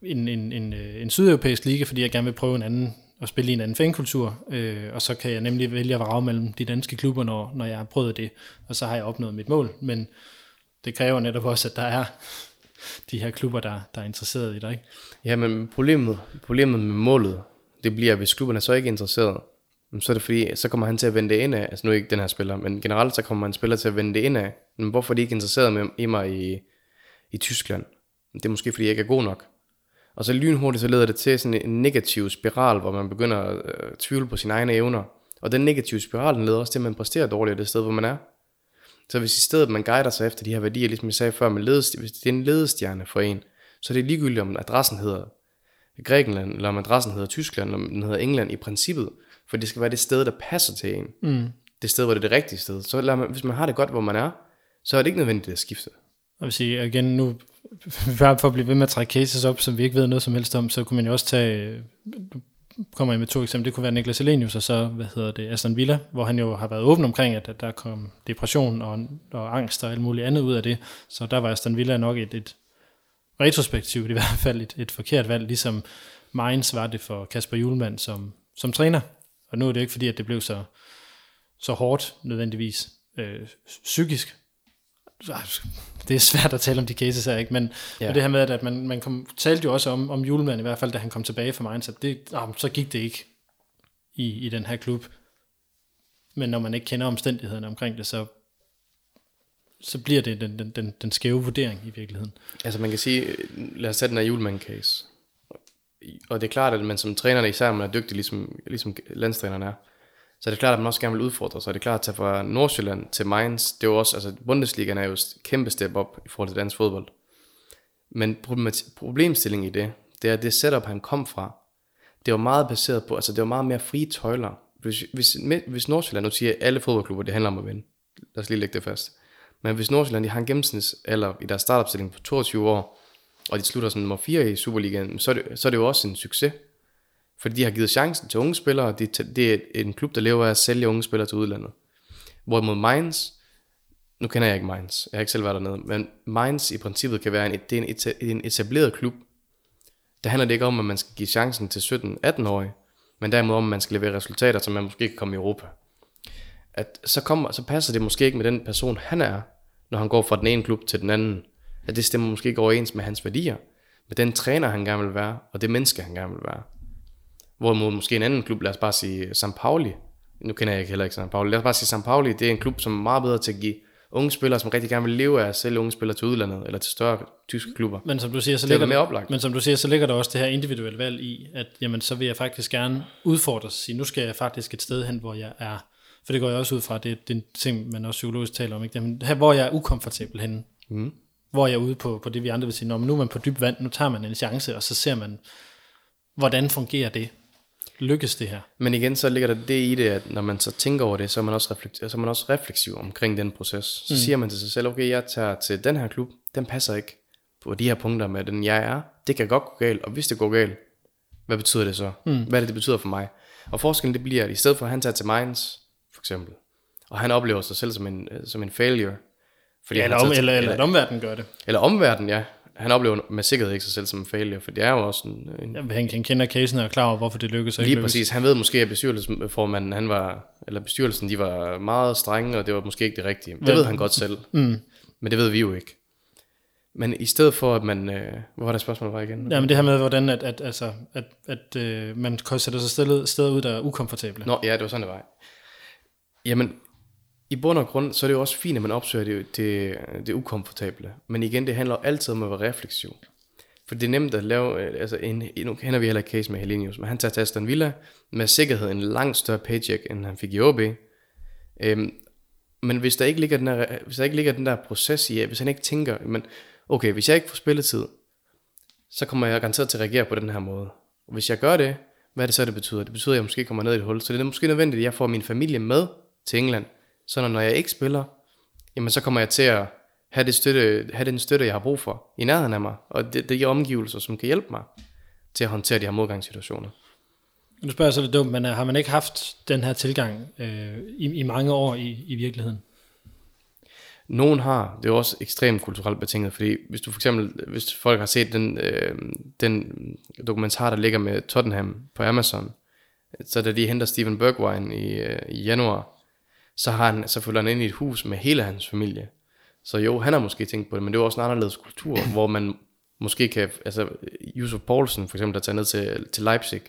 en, en, en, øh, en sydeuropæisk liga, fordi jeg gerne vil prøve en anden, at spille i en anden fankultur, øh, og så kan jeg nemlig vælge at vrage mellem de danske klubber, når, når jeg har prøvet det, og så har jeg opnået mit mål, men det kræver netop også, at der er de her klubber, der, der er interesseret i dig. Ikke? Ja, men problemet, problemet med målet, det bliver, hvis klubberne så ikke interesseret, så er det fordi, så kommer han til at vende det ind af, altså nu ikke den her spiller, men generelt så kommer en spiller til at vende det ind af, men hvorfor er de ikke interesseret med, i mig i, i Tyskland? Det er måske fordi, jeg ikke er god nok. Og så lynhurtigt, så leder det til sådan en negativ spiral, hvor man begynder at øh, tvivle på sine egne evner. Og den negative spiral, den leder også til, at man præsterer dårligere det sted, hvor man er. Så hvis i stedet man guider sig efter de her værdier, ligesom jeg sagde før, med ledest, hvis det er en ledestjerne for en, så er det ligegyldigt, om adressen hedder Grækenland, eller om adressen hedder Tyskland, eller om den hedder England i princippet. For det skal være det sted, der passer til en. Mm. Det sted, hvor det er det rigtige sted. Så man, hvis man har det godt, hvor man er, så er det ikke nødvendigt at skifte. Jeg vil sige, igen nu, for at blive ved med at trække cases op, som vi ikke ved noget som helst om, så kunne man jo også tage, kommer jeg med to eksempler, det kunne være Niklas Elenius, og så, hvad hedder det, Aston Villa, hvor han jo har været åben omkring, at, at der kom depression og, og angst og alt muligt andet ud af det, så der var Aston Villa nok et, et retrospektivt i hvert fald et, et forkert valg, ligesom Mainz var det for Kasper Julemand som, som træner, og nu er det ikke fordi, at det blev så, så hårdt nødvendigvis øh, psykisk, det er svært at tale om de cases her, ikke? Men, ja. Men det her med, at man, man kom, talte jo også om, om julemand i hvert fald, da han kom tilbage fra at det, oh, så gik det ikke i, i den her klub. Men når man ikke kender omstændighederne omkring det, så, så bliver det den, den, den, den skæve vurdering i virkeligheden. Altså man kan sige, lad os tage den her julemand case. og det er klart, at man som træner, især man er dygtig, ligesom, ligesom landstræneren er, så er det klart, at man også gerne vil udfordre sig. Det er klart at tage fra Nordsjælland til Mainz, det er jo også, altså Bundesligaen er jo et kæmpe step op i forhold til dansk fodbold. Men problemstillingen i det, det er, at det setup, han kom fra, det var meget baseret på, altså det var meget mere frie tøjler. Hvis, hvis, hvis Nordsjælland, nu siger alle fodboldklubber, det handler om at vinde. Lad os lige lægge det fast. Men hvis Nordsjælland de har en gennemsnitsalder i deres startopstilling på 22 år, og de slutter som nummer 4 i Superligaen, så er, det, så er det jo også en succes. Fordi de har givet chancen til unge spillere, det, det er en klub, der lever af at sælge unge spillere til udlandet. Hvorimod Mainz, nu kender jeg ikke Mainz, jeg har ikke selv været dernede, men Mainz i princippet kan være en, det er en, en etableret klub. Der handler det ikke om, at man skal give chancen til 17-18-årige, men derimod om, at man skal levere resultater, så man måske kan komme i Europa. At så, kommer, så passer det måske ikke med den person, han er, når han går fra den ene klub til den anden. At det stemmer måske ikke overens med hans værdier, med den træner, han gerne vil være, og det menneske, han gerne vil være. Hvorimod måske en anden klub, lad os bare sige St. Pauli, nu kender jeg ikke heller ikke St. Pauli, lad os bare sige St. Pauli, det er en klub, som er meget bedre til at give unge spillere, som rigtig gerne vil leve af at sælge unge spillere til udlandet, eller til større tyske klubber. Men som du siger, så ligger, mere oplagt. men som du siger, så ligger der også det her individuelle valg i, at jamen, så vil jeg faktisk gerne udfordre og sige, nu skal jeg faktisk et sted hen, hvor jeg er, for det går jeg også ud fra, det, det er en ting, man også psykologisk taler om, ikke? Jamen, her, hvor jeg er ukomfortabel henne, mm. hvor jeg er ude på, på det, vi andre vil sige, når nu er man på dyb vand, nu tager man en chance, og så ser man, hvordan fungerer det? Lykkes det her? Men igen, så ligger der det i det, at når man så tænker over det, så er man også, reflektiv, så er man også refleksiv omkring den proces. Så mm. siger man til sig selv, okay, jeg tager til den her klub, den passer ikke på de her punkter med den jeg er. Det kan godt gå galt, og hvis det går galt, hvad betyder det så? Mm. Hvad er det, det betyder for mig? Og forskellen det bliver, at i stedet for at han tager til Mainz, for eksempel, og han oplever sig selv som en, som en failure, fordi ja, eller, om, eller, eller, eller omverdenen gør det. Eller omverdenen, ja han oplever med sikkerhed ikke sig selv som en failure, for det er jo også en... en ja, han, han kender casen og er klar over, hvorfor det lykkes. Lige præcis. Han ved måske, at bestyrelsesformanden, han var, eller bestyrelsen, de var meget strenge, og det var måske ikke det rigtige. Det ja. ved han godt selv. Mm. Men det ved vi jo ikke. Men i stedet for, at man... Øh, hvor var det spørgsmål var igen? Ja, men det her med, hvordan at, at, altså, at, at øh, man sætter sig stillet, steder ud, der er ukomfortable. Nå, ja, det var sådan, det var. Jamen, i bund og grund, så er det jo også fint, at man opsøger det, det, det ukomfortable. Men igen, det handler altid om at være refleksiv. For det er nemt at lave, øh, altså en, nu kender vi heller ikke case med Helenius, men han tager til Aston Villa med sikkerhed en langt større paycheck, end han fik i OB. Øhm, men hvis der, ikke ligger den der, hvis der ikke ligger den der proces i, hvis han ikke tænker, men okay, hvis jeg ikke får spilletid, så kommer jeg garanteret til at reagere på den her måde. Og hvis jeg gør det, hvad er det så, det betyder? Det betyder, at jeg måske kommer ned i et hul. Så det er måske nødvendigt, at jeg får min familie med til England, så når jeg ikke spiller, jamen så kommer jeg til at have, det støtte, have den støtte, jeg har brug for i nærheden af mig, og det, det giver omgivelser, som kan hjælpe mig til at håndtere de her modgangssituationer. Nu spørger jeg så lidt dumt, men øh, har man ikke haft den her tilgang øh, i, i mange år i, i virkeligheden? Nogen har, det er også ekstremt kulturelt betinget, fordi hvis du for eksempel, hvis folk har set den, øh, den dokumentar, der ligger med Tottenham på Amazon, så da de henter Steven Bergwijn i, øh, i januar, så har han, så følger han ind i et hus med hele hans familie. Så jo, han har måske tænkt på det, men det er også en anderledes kultur, hvor man måske kan, altså Yusuf Poulsen for eksempel, der tager ned til, til Leipzig,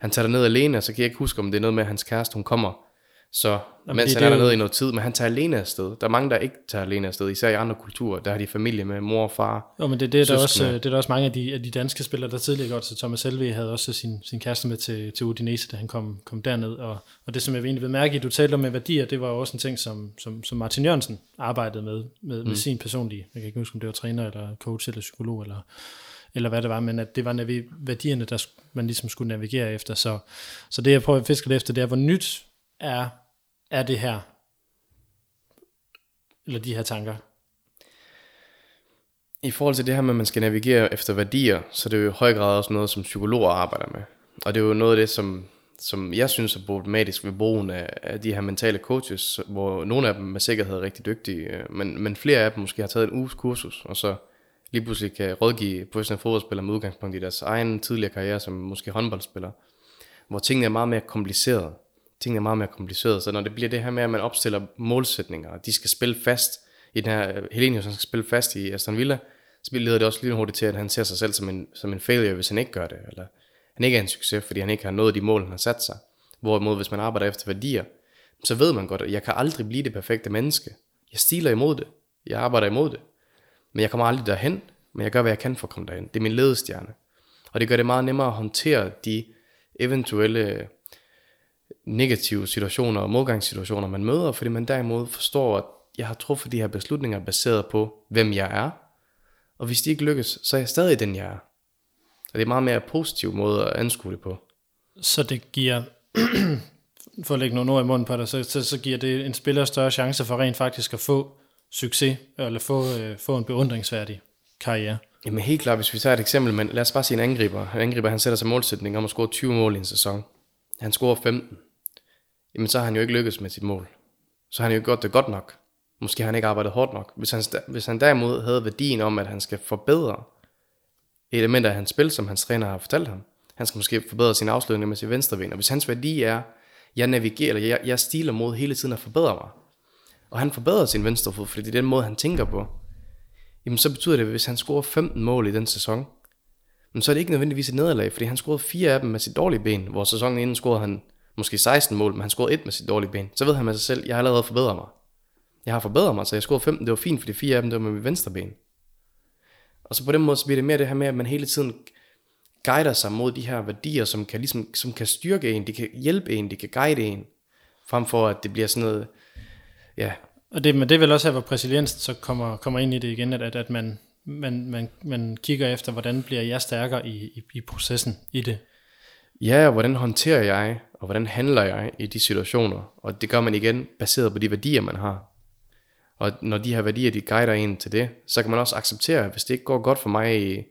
han tager ned alene, og så kan jeg ikke huske, om det er noget med, at hans kæreste, hun kommer så Jamen, mens det, han er dernede jo... i noget tid, men han tager alene afsted. Der er mange, der ikke tager alene afsted, især i andre kulturer. Der har de familie med mor og far. Jo, men det, det, er, der også, det er der også mange af de, af de danske spillere, der tidligere godt. Så Thomas Helve havde også sin, sin kæreste med til, til Udinese, da han kom, kom derned. Og, og det, som jeg egentlig vil mærke, at du talte om med værdier, det var jo også en ting, som, som, som Martin Jørgensen arbejdede med, med, mm. med sin personlige, jeg kan ikke huske, om det var træner, eller coach, eller psykolog, eller eller hvad det var, men at det var navi- værdierne, der man ligesom skulle navigere efter. Så, så det, jeg prøver at fiske efter, det er, hvor nyt er er det her, eller de her tanker? I forhold til det her med, at man skal navigere efter værdier, så det er jo i høj grad også noget, som psykologer arbejder med. Og det er jo noget af det, som, som jeg synes er problematisk ved brugen af, af de her mentale coaches, hvor nogle af dem med sikkerhed er rigtig dygtige, øh, men, men flere af dem måske har taget en uges kursus, og så lige pludselig kan rådgive professionelle fodboldspillere med udgangspunkt i deres egen tidligere karriere som måske håndboldspiller, hvor tingene er meget mere komplicerede tingene er meget mere komplicerede, så når det bliver det her med, at man opstiller målsætninger, og de skal spille fast i den her, øh, Helenius skal spille fast i Aston Villa, så leder det også lige hurtigt til, at han ser sig selv som en, som en failure, hvis han ikke gør det, eller han ikke er en succes, fordi han ikke har nået de mål, han har sat sig. Hvorimod, hvis man arbejder efter værdier, så ved man godt, at jeg kan aldrig blive det perfekte menneske. Jeg stiler imod det. Jeg arbejder imod det. Men jeg kommer aldrig derhen, men jeg gør, hvad jeg kan for at komme derhen. Det er min ledestjerne. Og det gør det meget nemmere at håndtere de eventuelle negative situationer og modgangssituationer, man møder, fordi man derimod forstår, at jeg har truffet de her beslutninger baseret på, hvem jeg er, og hvis de ikke lykkes, så er jeg stadig den, jeg er. Og det er en meget mere positiv måde at anskue det på. Så det giver, for at lægge nogle ord i munden på dig, så, så, så giver det en spiller større chance for rent faktisk at få succes, eller få, øh, få en beundringsværdig karriere. Jamen helt klart, hvis vi tager et eksempel, men lad os bare sige en angriber. En angriber, han sætter sig målsætning om at score 20 mål i en sæson. Han scorer 15. Jamen så har han jo ikke lykkedes med sit mål. Så har han jo ikke gjort det godt nok. Måske har han ikke arbejdet hårdt nok. Hvis han, hvis han derimod havde værdien om, at han skal forbedre elementer af hans spil, som hans træner har fortalt ham. Han skal måske forbedre sin afslutning med sit venstre ben. Og hvis hans værdi er, jeg navigerer, eller jeg, jeg stiler mod hele tiden at forbedre mig, og han forbedrer sin venstre fod, fordi det er den måde, han tænker på, jamen så betyder det, at hvis han scorer 15 mål i den sæson, men så er det ikke nødvendigvis et nederlag, fordi han scorede fire af dem med sit dårlige ben, hvor sæsonen inden scorede han måske 16 mål, men han scorede et med sit dårlige ben. Så ved han med sig selv, jeg har allerede forbedret mig. Jeg har forbedret mig, så jeg scorede 15, det var fint, fordi fire af dem, det var med mit venstre ben. Og så på den måde, så bliver det mere det her med, at man hele tiden guider sig mod de her værdier, som kan, ligesom, som kan styrke en, de kan hjælpe en, de kan guide en, frem for at det bliver sådan noget, ja. Og det, men det er vel også her, hvor præsidenten så kommer, kommer ind i det igen, at, at man, man, man, man kigger efter, hvordan bliver jeg stærkere i, i, i processen i det. Ja, og hvordan håndterer jeg, og hvordan handler jeg i de situationer, og det gør man igen baseret på de værdier, man har. Og når de her værdier, de guider en til det, så kan man også acceptere, hvis det ikke går godt for mig,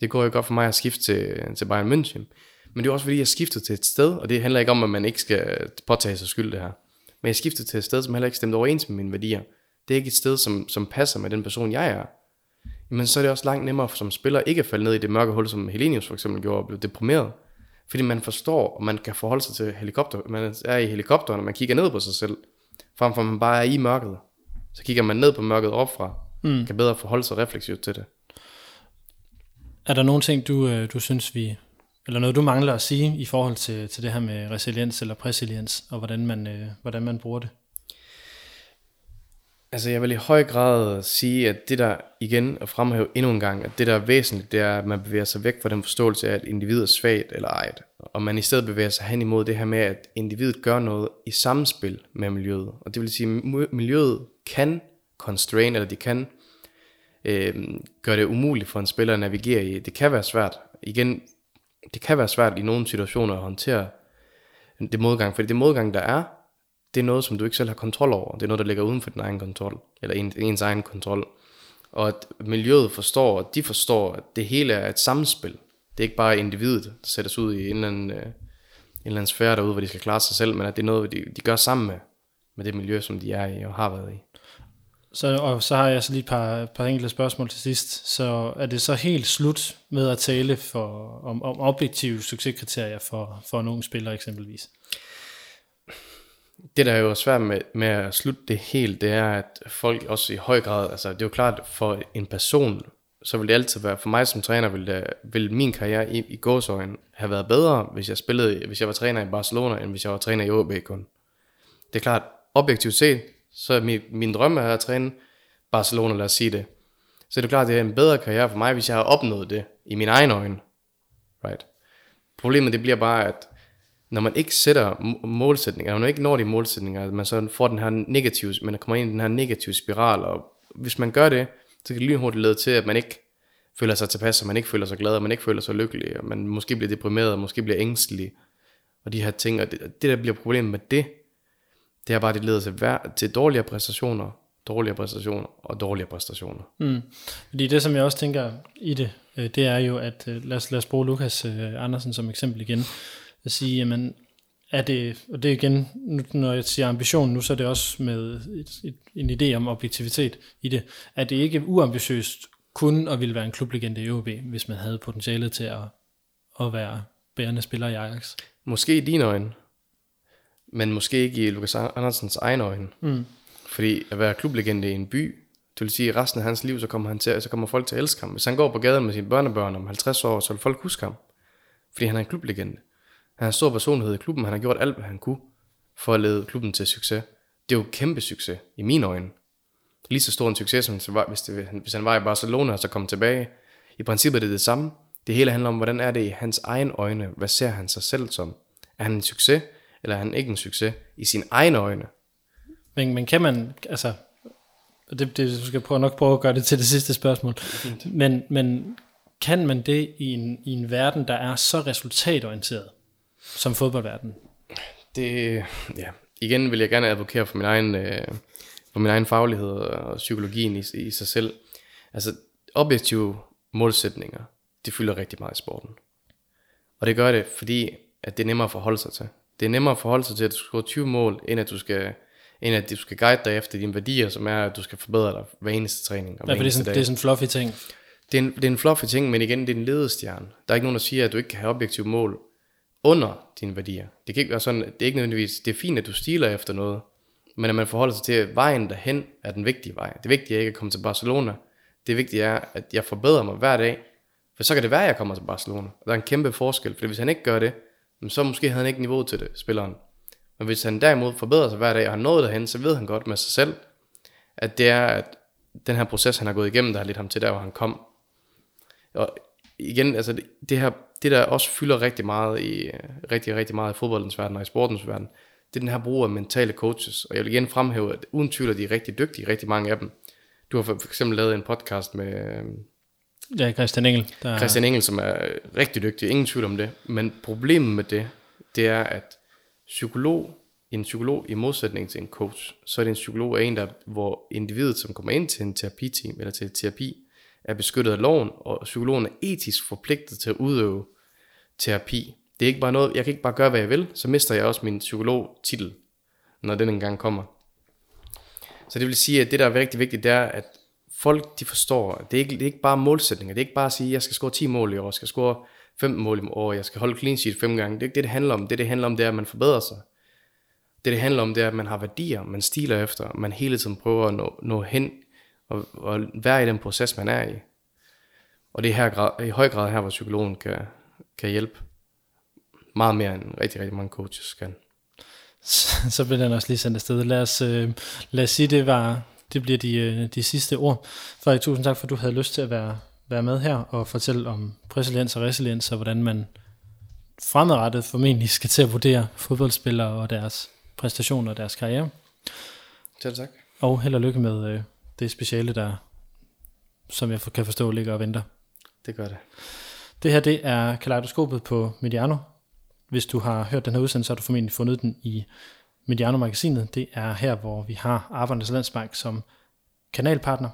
det går jo godt for mig at skifte til, til Bayern München. Men det er også fordi, jeg skifter til et sted, og det handler ikke om, at man ikke skal påtage sig skyld det her. Men jeg skifter til et sted, som heller ikke stemte overens med mine værdier. Det er ikke et sted, som, som passer med den person, jeg er. Men så er det også langt nemmere som spiller ikke at falde ned i det mørke hul, som Helenius for eksempel gjorde, og blev deprimeret. Fordi man forstår, og man kan forholde sig til helikopter. Man er i helikopteren, og man kigger ned på sig selv. Frem for at man bare er i mørket. Så kigger man ned på mørket opfra, mm. kan bedre forholde sig refleksivt til det. Er der nogle ting, du, øh, du synes, vi, eller noget, du mangler at sige i forhold til, til det her med resiliens eller præsiliens, og hvordan man, øh, hvordan man bruger det? Altså jeg vil i høj grad sige, at det der igen at fremhæve endnu en gang, at det der er væsentligt, det er, at man bevæger sig væk fra den forståelse af, at individet er svagt eller ejet. Og man i stedet bevæger sig hen imod det her med, at individet gør noget i samspil med miljøet. Og det vil sige, at miljøet kan constrain, eller de kan øh, gøre det umuligt for en spiller at navigere i. Det kan være svært. Igen, det kan være svært i nogle situationer at håndtere det modgang, fordi det modgang, der er, det er noget, som du ikke selv har kontrol over. Det er noget, der ligger uden for din egen kontrol, eller ens egen kontrol. Og at miljøet forstår, at de forstår, at det hele er et samspil. Det er ikke bare individet, der sættes ud i en eller anden, øh, en eller anden sfære derude, hvor de skal klare sig selv, men at det er noget, de, de gør sammen med, med det miljø, som de er i og har været i. Så, og så har jeg så lige et par, par enkelte spørgsmål til sidst. Så er det så helt slut med at tale for, om, om objektive succeskriterier for, for en ung spiller eksempelvis? Det, der er jo svært med, med at slutte det helt, det er, at folk også i høj grad, altså det er jo klart, for en person, så vil det altid være, for mig som træner, vil, det, vil min karriere i, i gåsøjen have været bedre, hvis jeg spillede, hvis jeg var træner i Barcelona, end hvis jeg var træner i OB kun. Det er klart, objektivt set, så er min, min drøm er at træne Barcelona, lad os sige det. Så det er klart, det er en bedre karriere for mig, hvis jeg har opnået det i min egen øjne. Right. Problemet det bliver bare, at når man ikke sætter målsætninger, når man ikke når de målsætninger, at man så får den her negative, man kommer ind i den her negative spiral, og hvis man gør det, så kan det lynhurtigt lede til, at man ikke føler sig tilpas, og man ikke føler sig glad, og man ikke føler sig lykkelig, og man måske bliver deprimeret, og måske bliver ængstelig, og de her ting, og det, det der bliver problemet med det, det er bare, at det leder til, vær- til dårligere præstationer, dårligere præstationer og dårligere præstationer. Mm. Fordi det, som jeg også tænker i det, øh, det er jo, at øh, lad os, lad os bruge Lukas øh, Andersen som eksempel igen, at sige, jamen, er det, og det er igen, nu, når jeg siger ambition nu, så er det også med et, et, en idé om objektivitet i det. Er det ikke uambitiøst kun at ville være en klublegende i OB, hvis man havde potentialet til at, at være bærende spiller i Ajax? Måske i dine øjne, men måske ikke i Lukas Andersens egen øjne. Mm. Fordi at være klublegende i en by, det vil sige, at resten af hans liv, så kommer, han til, så kommer folk til at elske ham. Hvis han går på gaden med sine børnebørn om 50 år, så vil folk huske ham. Fordi han er en klublegende. Han har stor personlighed i klubben. Han har gjort alt, hvad han kunne for at lede klubben til succes. Det er jo kæmpe succes i mine øjne. Lige så stor en succes, som hvis, det, hvis han var i Barcelona og så kom tilbage. I princippet er det det samme. Det hele handler om, hvordan er det i hans egen øjne? Hvad ser han sig selv som? Er han en succes, eller er han ikke en succes i sine egne øjne? Men, men kan man, altså, det, det, du skal prøve, nok prøve at gøre det til det sidste spørgsmål, men, men kan man det i en, i en verden, der er så resultatorienteret, som fodboldverden? Det, ja, igen vil jeg gerne advokere for min egen, øh, for min egen faglighed og psykologien i, i sig selv. Altså, objektive målsætninger, det fylder rigtig meget i sporten. Og det gør det, fordi at det er nemmere at forholde sig til. Det er nemmere at forholde sig til, at du skal score 20 mål, end at du skal, end at du skal guide dig efter dine værdier, som er, at du skal forbedre dig hver eneste træning. Og Ja, for det er, sådan, dag. det er sådan en fluffy ting. Det er, en, det er en fluffy ting, men igen, det er en ledestjerne. Der er ikke nogen, der siger, at du ikke kan have objektive mål under dine værdier. Det kan ikke være sådan, det er ikke nødvendigvis, det er fint, at du stiler efter noget, men at man forholder sig til, at vejen derhen er den vigtige vej. Det vigtige er ikke at komme til Barcelona. Det vigtige er, at jeg forbedrer mig hver dag, for så kan det være, at jeg kommer til Barcelona. Og der er en kæmpe forskel, for hvis han ikke gør det, så måske havde han ikke niveau til det, spilleren. Men hvis han derimod forbedrer sig hver dag, og har nået derhen, så ved han godt med sig selv, at det er, at den her proces, han har gået igennem, der har lidt ham til der, hvor han kom. Og igen, altså det, det her, det der også fylder rigtig meget i, rigtig, rigtig meget i fodboldens verden og i sportens verden, det er den her brug af mentale coaches. Og jeg vil igen fremhæve, at uden tvivl er de rigtig dygtige, rigtig mange af dem. Du har for eksempel lavet en podcast med Ja, Christian Engel. Der, Christian Engel, som er rigtig dygtig, ingen tvivl om det. Men problemet med det, det er, at psykolog, en psykolog i modsætning til en coach, så er det en psykolog er en, der, hvor individet, som kommer ind til en terapiteam eller til terapi, er beskyttet af loven, og psykologen er etisk forpligtet til at udøve terapi. Det er ikke bare noget, jeg kan ikke bare gøre, hvad jeg vil, så mister jeg også min psykologtitel, når den engang kommer. Så det vil sige, at det, der er rigtig vigtigt, det er, at folk de forstår, at det er ikke, det er ikke bare målsætninger. Det er ikke bare at sige, at jeg skal score 10 mål i år, jeg skal score 15 mål i år, jeg skal holde clean sheet 5 gange. Det er ikke det, det handler om. Det, det handler om, det er, at man forbedrer sig. Det, det handler om, det er, at man har værdier, man stiler efter, man hele tiden prøver at nå, nå hen og, og være i den proces, man er i. Og det er her, i høj grad her, hvor psykologen kan, kan hjælpe meget mere end rigtig, rigtig mange coaches kan. så, så bliver den også lige sendt afsted. Lad os, øh, lad os sige, det var det bliver de, øh, de sidste ord. Frederik, tusind tak, for at du havde lyst til at være, være med her og fortælle om resiliens og resiliens, og hvordan man fremadrettet formentlig skal til at vurdere fodboldspillere og deres præstationer og deres karriere. Selv tak. Og held og lykke med øh, det speciale, der, som jeg kan forstå, ligger og venter. Det gør det. Det her, det er Kaleidoskopet på Mediano. Hvis du har hørt den her udsendelse, så har du formentlig fundet den i Mediano-magasinet. Det er her, hvor vi har Arbejdernes Landsbank som kanalpartner.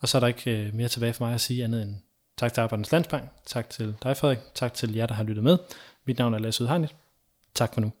Og så er der ikke øh, mere tilbage for mig at sige andet end tak til Arbejdernes Landsbank, tak til dig Frederik, tak til jer, der har lyttet med. Mit navn er Lasse Udhegnet. Tak for nu.